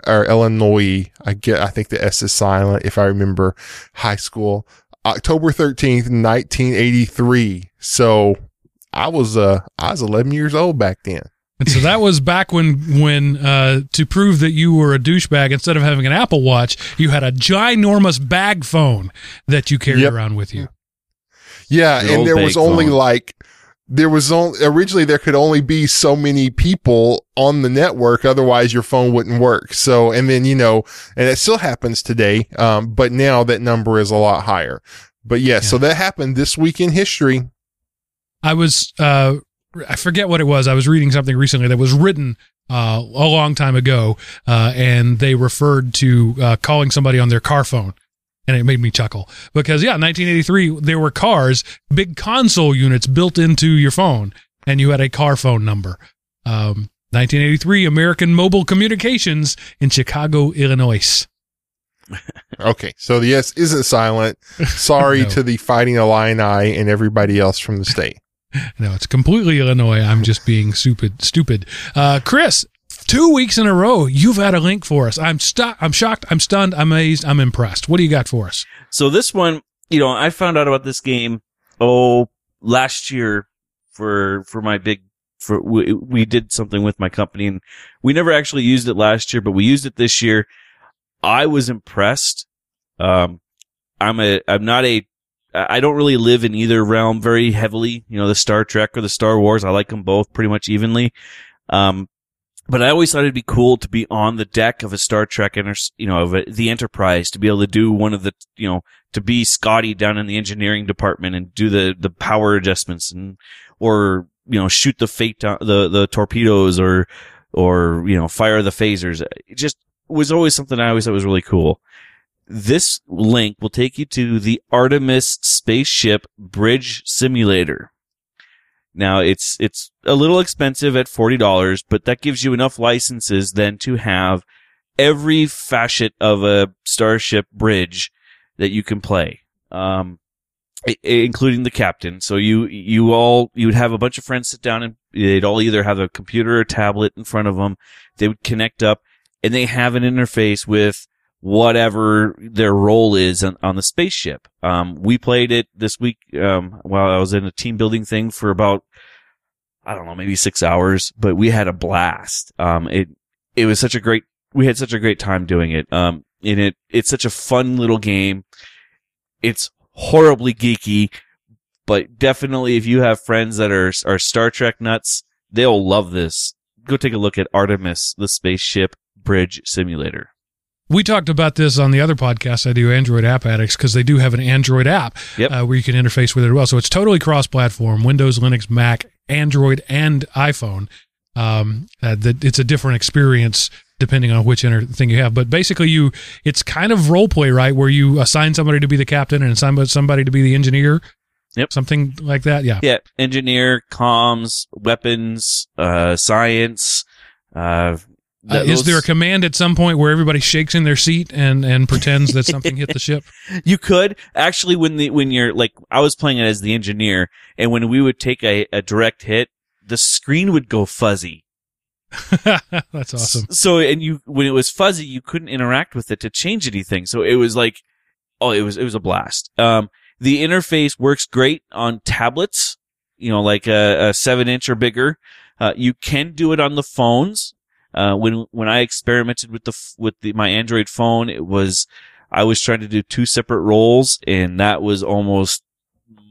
or Illinois. I get, I think the S is silent if I remember high school. October 13th, 1983. So I was, uh, I was 11 years old back then. And so that was back when, when uh, to prove that you were a douchebag, instead of having an Apple Watch, you had a ginormous bag phone that you carried Yep. around with you. Yeah. The and there was bag only like, there was only, originally there could only be so many people on the network. Otherwise your phone wouldn't work. So, and then, you know, and it still happens today. Um, but now that number is a lot higher. But yeah, so that happened this week in history. I was uh I forget what it was. I was reading something recently that was written uh, a long time ago, uh, and they referred to uh, calling somebody on their car phone, and it made me chuckle because yeah, 1983 there were cars, big console units built into your phone, and you had a car phone number. Um, 1983 American Mobile Communications in Chicago, Illinois. <laughs> Okay. So the S isn't silent. Sorry <laughs> No. to the Fighting Illini and everybody else from the state. <laughs> No, it's completely Illinois. I'm just being stupid. Stupid. Uh, Chris, two weeks in a row, you've had a link for us. I'm stu- I'm shocked. I'm stunned. I'm amazed. I'm impressed. What do you got for us? So this one, you know, I found out about this game, oh, last year for, for my big, for, we, we did something with my company and we never actually used it last year, but we used it this year. I was impressed. Um, I'm a, I'm not a I don't really live in either realm very heavily. You know, the Star Trek or the Star Wars. I like them both pretty much evenly. Um, but I always thought it'd be cool to be on the deck of a Star Trek, enter, you know, of a, the Enterprise to be able to do one of the, you know, to be Scotty down in the engineering department and do the the power adjustments and or you know shoot the fate down, the the torpedoes or or you know fire the phasers. It just was always something I always thought was really cool. This link will take you to the Artemis spaceship bridge simulator. Now it's it's a little expensive at forty dollars, but that gives you enough licenses then to have every facet of a starship bridge that you can play, um, including the captain. So you you all you would have a bunch of friends sit down and they'd all either have a computer or tablet in front of them. They would connect up, and they have an interface with whatever their role is on, on the spaceship. Um, we played it this week um, while I was in a team building thing for about I don't know maybe six hours, but we had a blast. Um, it it was such a great we had such a great time doing it. Um, and it it's such a fun little game. It's horribly geeky, but definitely if you have friends that are are Star Trek nuts, they'll love this. Go take a look at Artemis, the spaceship bridge simulator. We talked about this on the other podcast I do, Android App Addicts, because they do have an Android app Yep. uh, where you can interface with it as well. So it's totally cross-platform: Windows, Linux, Mac, Android, and iPhone. Um, uh, that it's a different experience depending on which inter- thing you have. But basically, you it's kind of role play, right? Where you assign somebody to be the captain and assign somebody to be the engineer. Yep. something like that. Yeah. Yeah, engineer, comms, weapons, uh, science. Uh, Uh, is there a command at some point where everybody shakes in their seat and and pretends that <laughs> something hit the ship? you could actually when the when you're like I was playing it as the engineer, and when we would take a, a direct hit, the screen would go fuzzy. <laughs> That's awesome. So and you when it was fuzzy, you couldn't interact with it to change anything. So it was like, oh, it was it was a blast. Um, the interface works great on tablets. You know, like a, a seven inch or bigger. Uh, you can do it on the phones. Uh, when when I experimented with the with the, my Android phone, it was I was trying to do two separate roles, and that was almost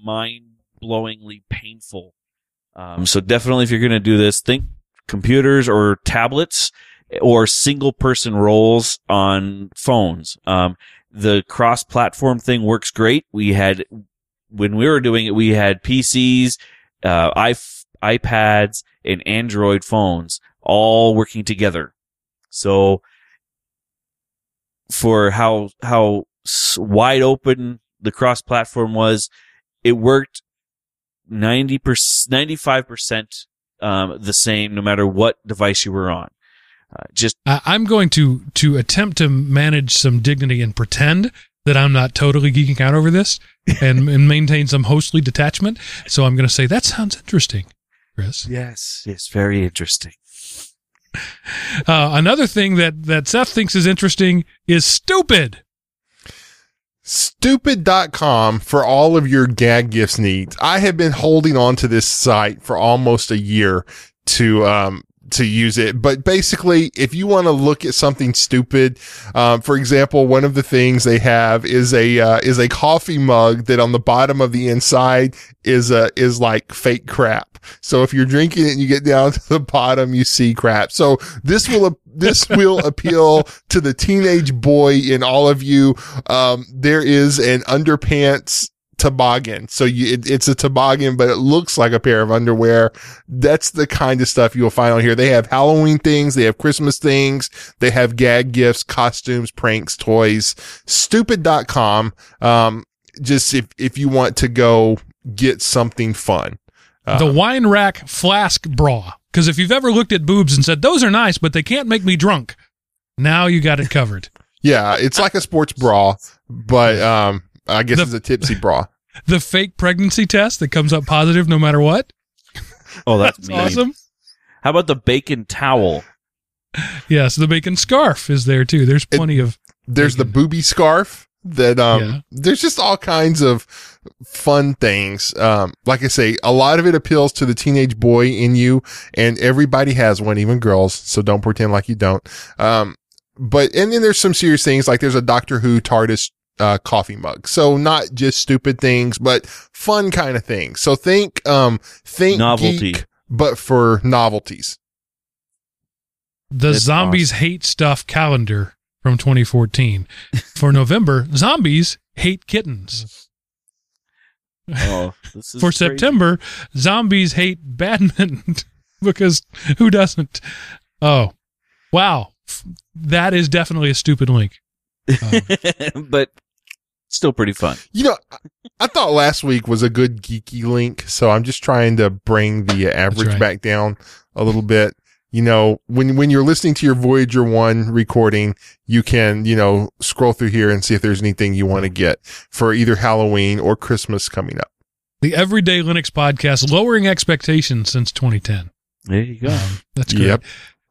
mind blowingly painful. Um, so definitely, if you're going to do this, think computers or tablets or single person roles on phones. Um, the cross platform thing works great. We had, when we were doing it, we had PCs, uh, iP- iPads and Android phones all working together. So for how, how wide open the cross platform was, it worked 90%, 95% um, the same no matter what device you were on. Uh, just I, I'm going to to attempt to manage some dignity and pretend that I'm not totally geeking out over this <laughs> and, and maintain some hostly detachment. So I'm going to say that sounds interesting, Chris. yes, yes, very interesting. Uh, another thing that that Seth thinks is interesting is stupid. Stupid.com for all of your gag gifts needs. I have been holding on to this site for almost a year to, um, to use it. But basically, if you want to look at something stupid, um, for example, one of the things they have is a, uh, is a coffee mug that on the bottom of the inside is a, is like fake crap. So if you're drinking it and you get down <laughs> to the bottom, you see crap. So this will, this will <laughs> appeal to the teenage boy in all of you. Um, there is an underpants toboggan. So you, it, it's a toboggan, but it looks like a pair of underwear. That's the kind of stuff you'll find on here. They have Halloween things. They have Christmas things. They have gag gifts, costumes, pranks, toys, stupid.com. Um, just if, if you want to go get something fun. the Um, wine rack flask bra. Because if you've ever looked at boobs and said those are nice, but they can't make me drunk, now you got it covered. <laughs> yeah, it's like a sports bra, but, um, I guess The- it's a tipsy bra. the fake pregnancy test that comes up positive no matter what. Oh, that's, That's mean. awesome. How about the bacon towel? Yes, the bacon scarf is there too. There's plenty of there's the booby scarf that um Yeah. there's just all kinds of fun things um like i say a lot of it appeals to the teenage boy in you and everybody has one even girls so don't pretend like you don't um but and then there's some serious things like there's a doctor who tardis uh, coffee mug. So not just stupid things, but fun kind of things. So think, um, think Novelty. geek, but for novelties. The That's Zombies Hate Stuff calendar from 2014. For November, Zombies Hate Kittens. <laughs> Oh, this is For crazy. September, Zombies Hate Badminton <laughs> because who doesn't? Oh, wow. That is definitely a stupid link. <laughs> Um, but still pretty fun. You know, I- I thought last week was a good geeky link, so I'm just trying to bring the average right. back down a little bit. You know, when when you're listening to your Voyager One recording, you can you know scroll through here and see if there's anything you want to get for either Halloween or Christmas coming up. the Everyday Linux podcast, lowering expectations since 2010. There you go. Um, that's great. Yep.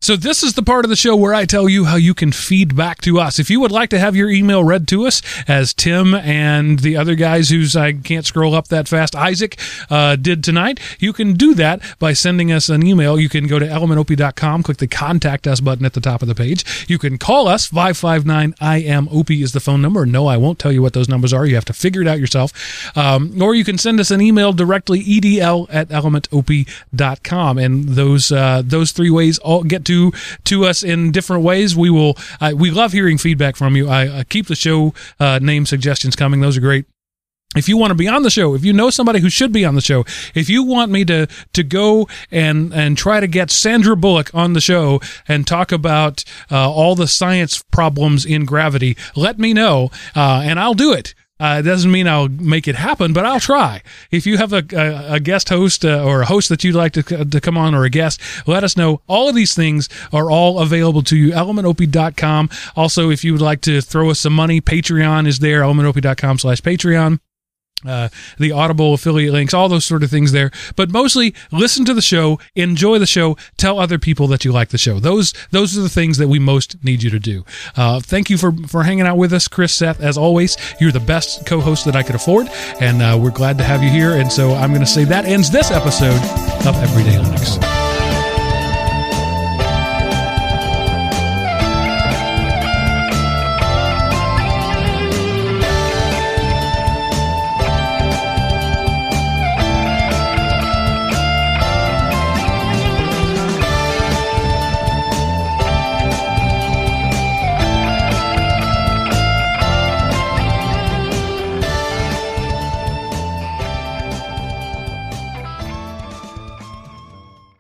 So this is the part of the show where I tell you how you can feed back to us. If you would like to have your email read to us, as Tim and the other guys who's I can't scroll up that fast, Isaac, uh, did tonight, you can do that by sending us an email. You can go to elementop.com, click the contact us button at the top of the page. You can call us, 559 I am Opie is the phone number. No, I won't tell you what those numbers are. You have to figure it out yourself. Um, or you can send us an email directly, edl at elementop.com. And those, uh, those three ways all get to, to us in different ways. We will, I we love hearing feedback from you. I, I keep the show, uh, name suggestions coming. Those are great if you want to be on the show, if you know somebody who should be on the show, if you want me to to go and and try to get Sandra Bullock on the show and talk about uh, all the science problems in gravity, let me know, uh, and I'll do it. Uh, it doesn't mean I'll make it happen, but I'll try. If you have a, a, a guest host uh, or a host that you'd like to, to come on or a guest, let us know. All of these things are all available to you. ElementOP.com. Also, if you would like to throw us some money, Patreon is there. ElementOP.com slash Patreon uh, the Audible affiliate links, all those sort of things there. But mostly, listen to the show, enjoy the show, tell other people that you like the show. Those those are the things that we most need you to do. Uh, thank you for for hanging out with us, Chris, Seth. As always, you're the best co-host that I could afford, and uh, we're glad to have you here. And so I'm going to say that ends this episode of Everyday Linux.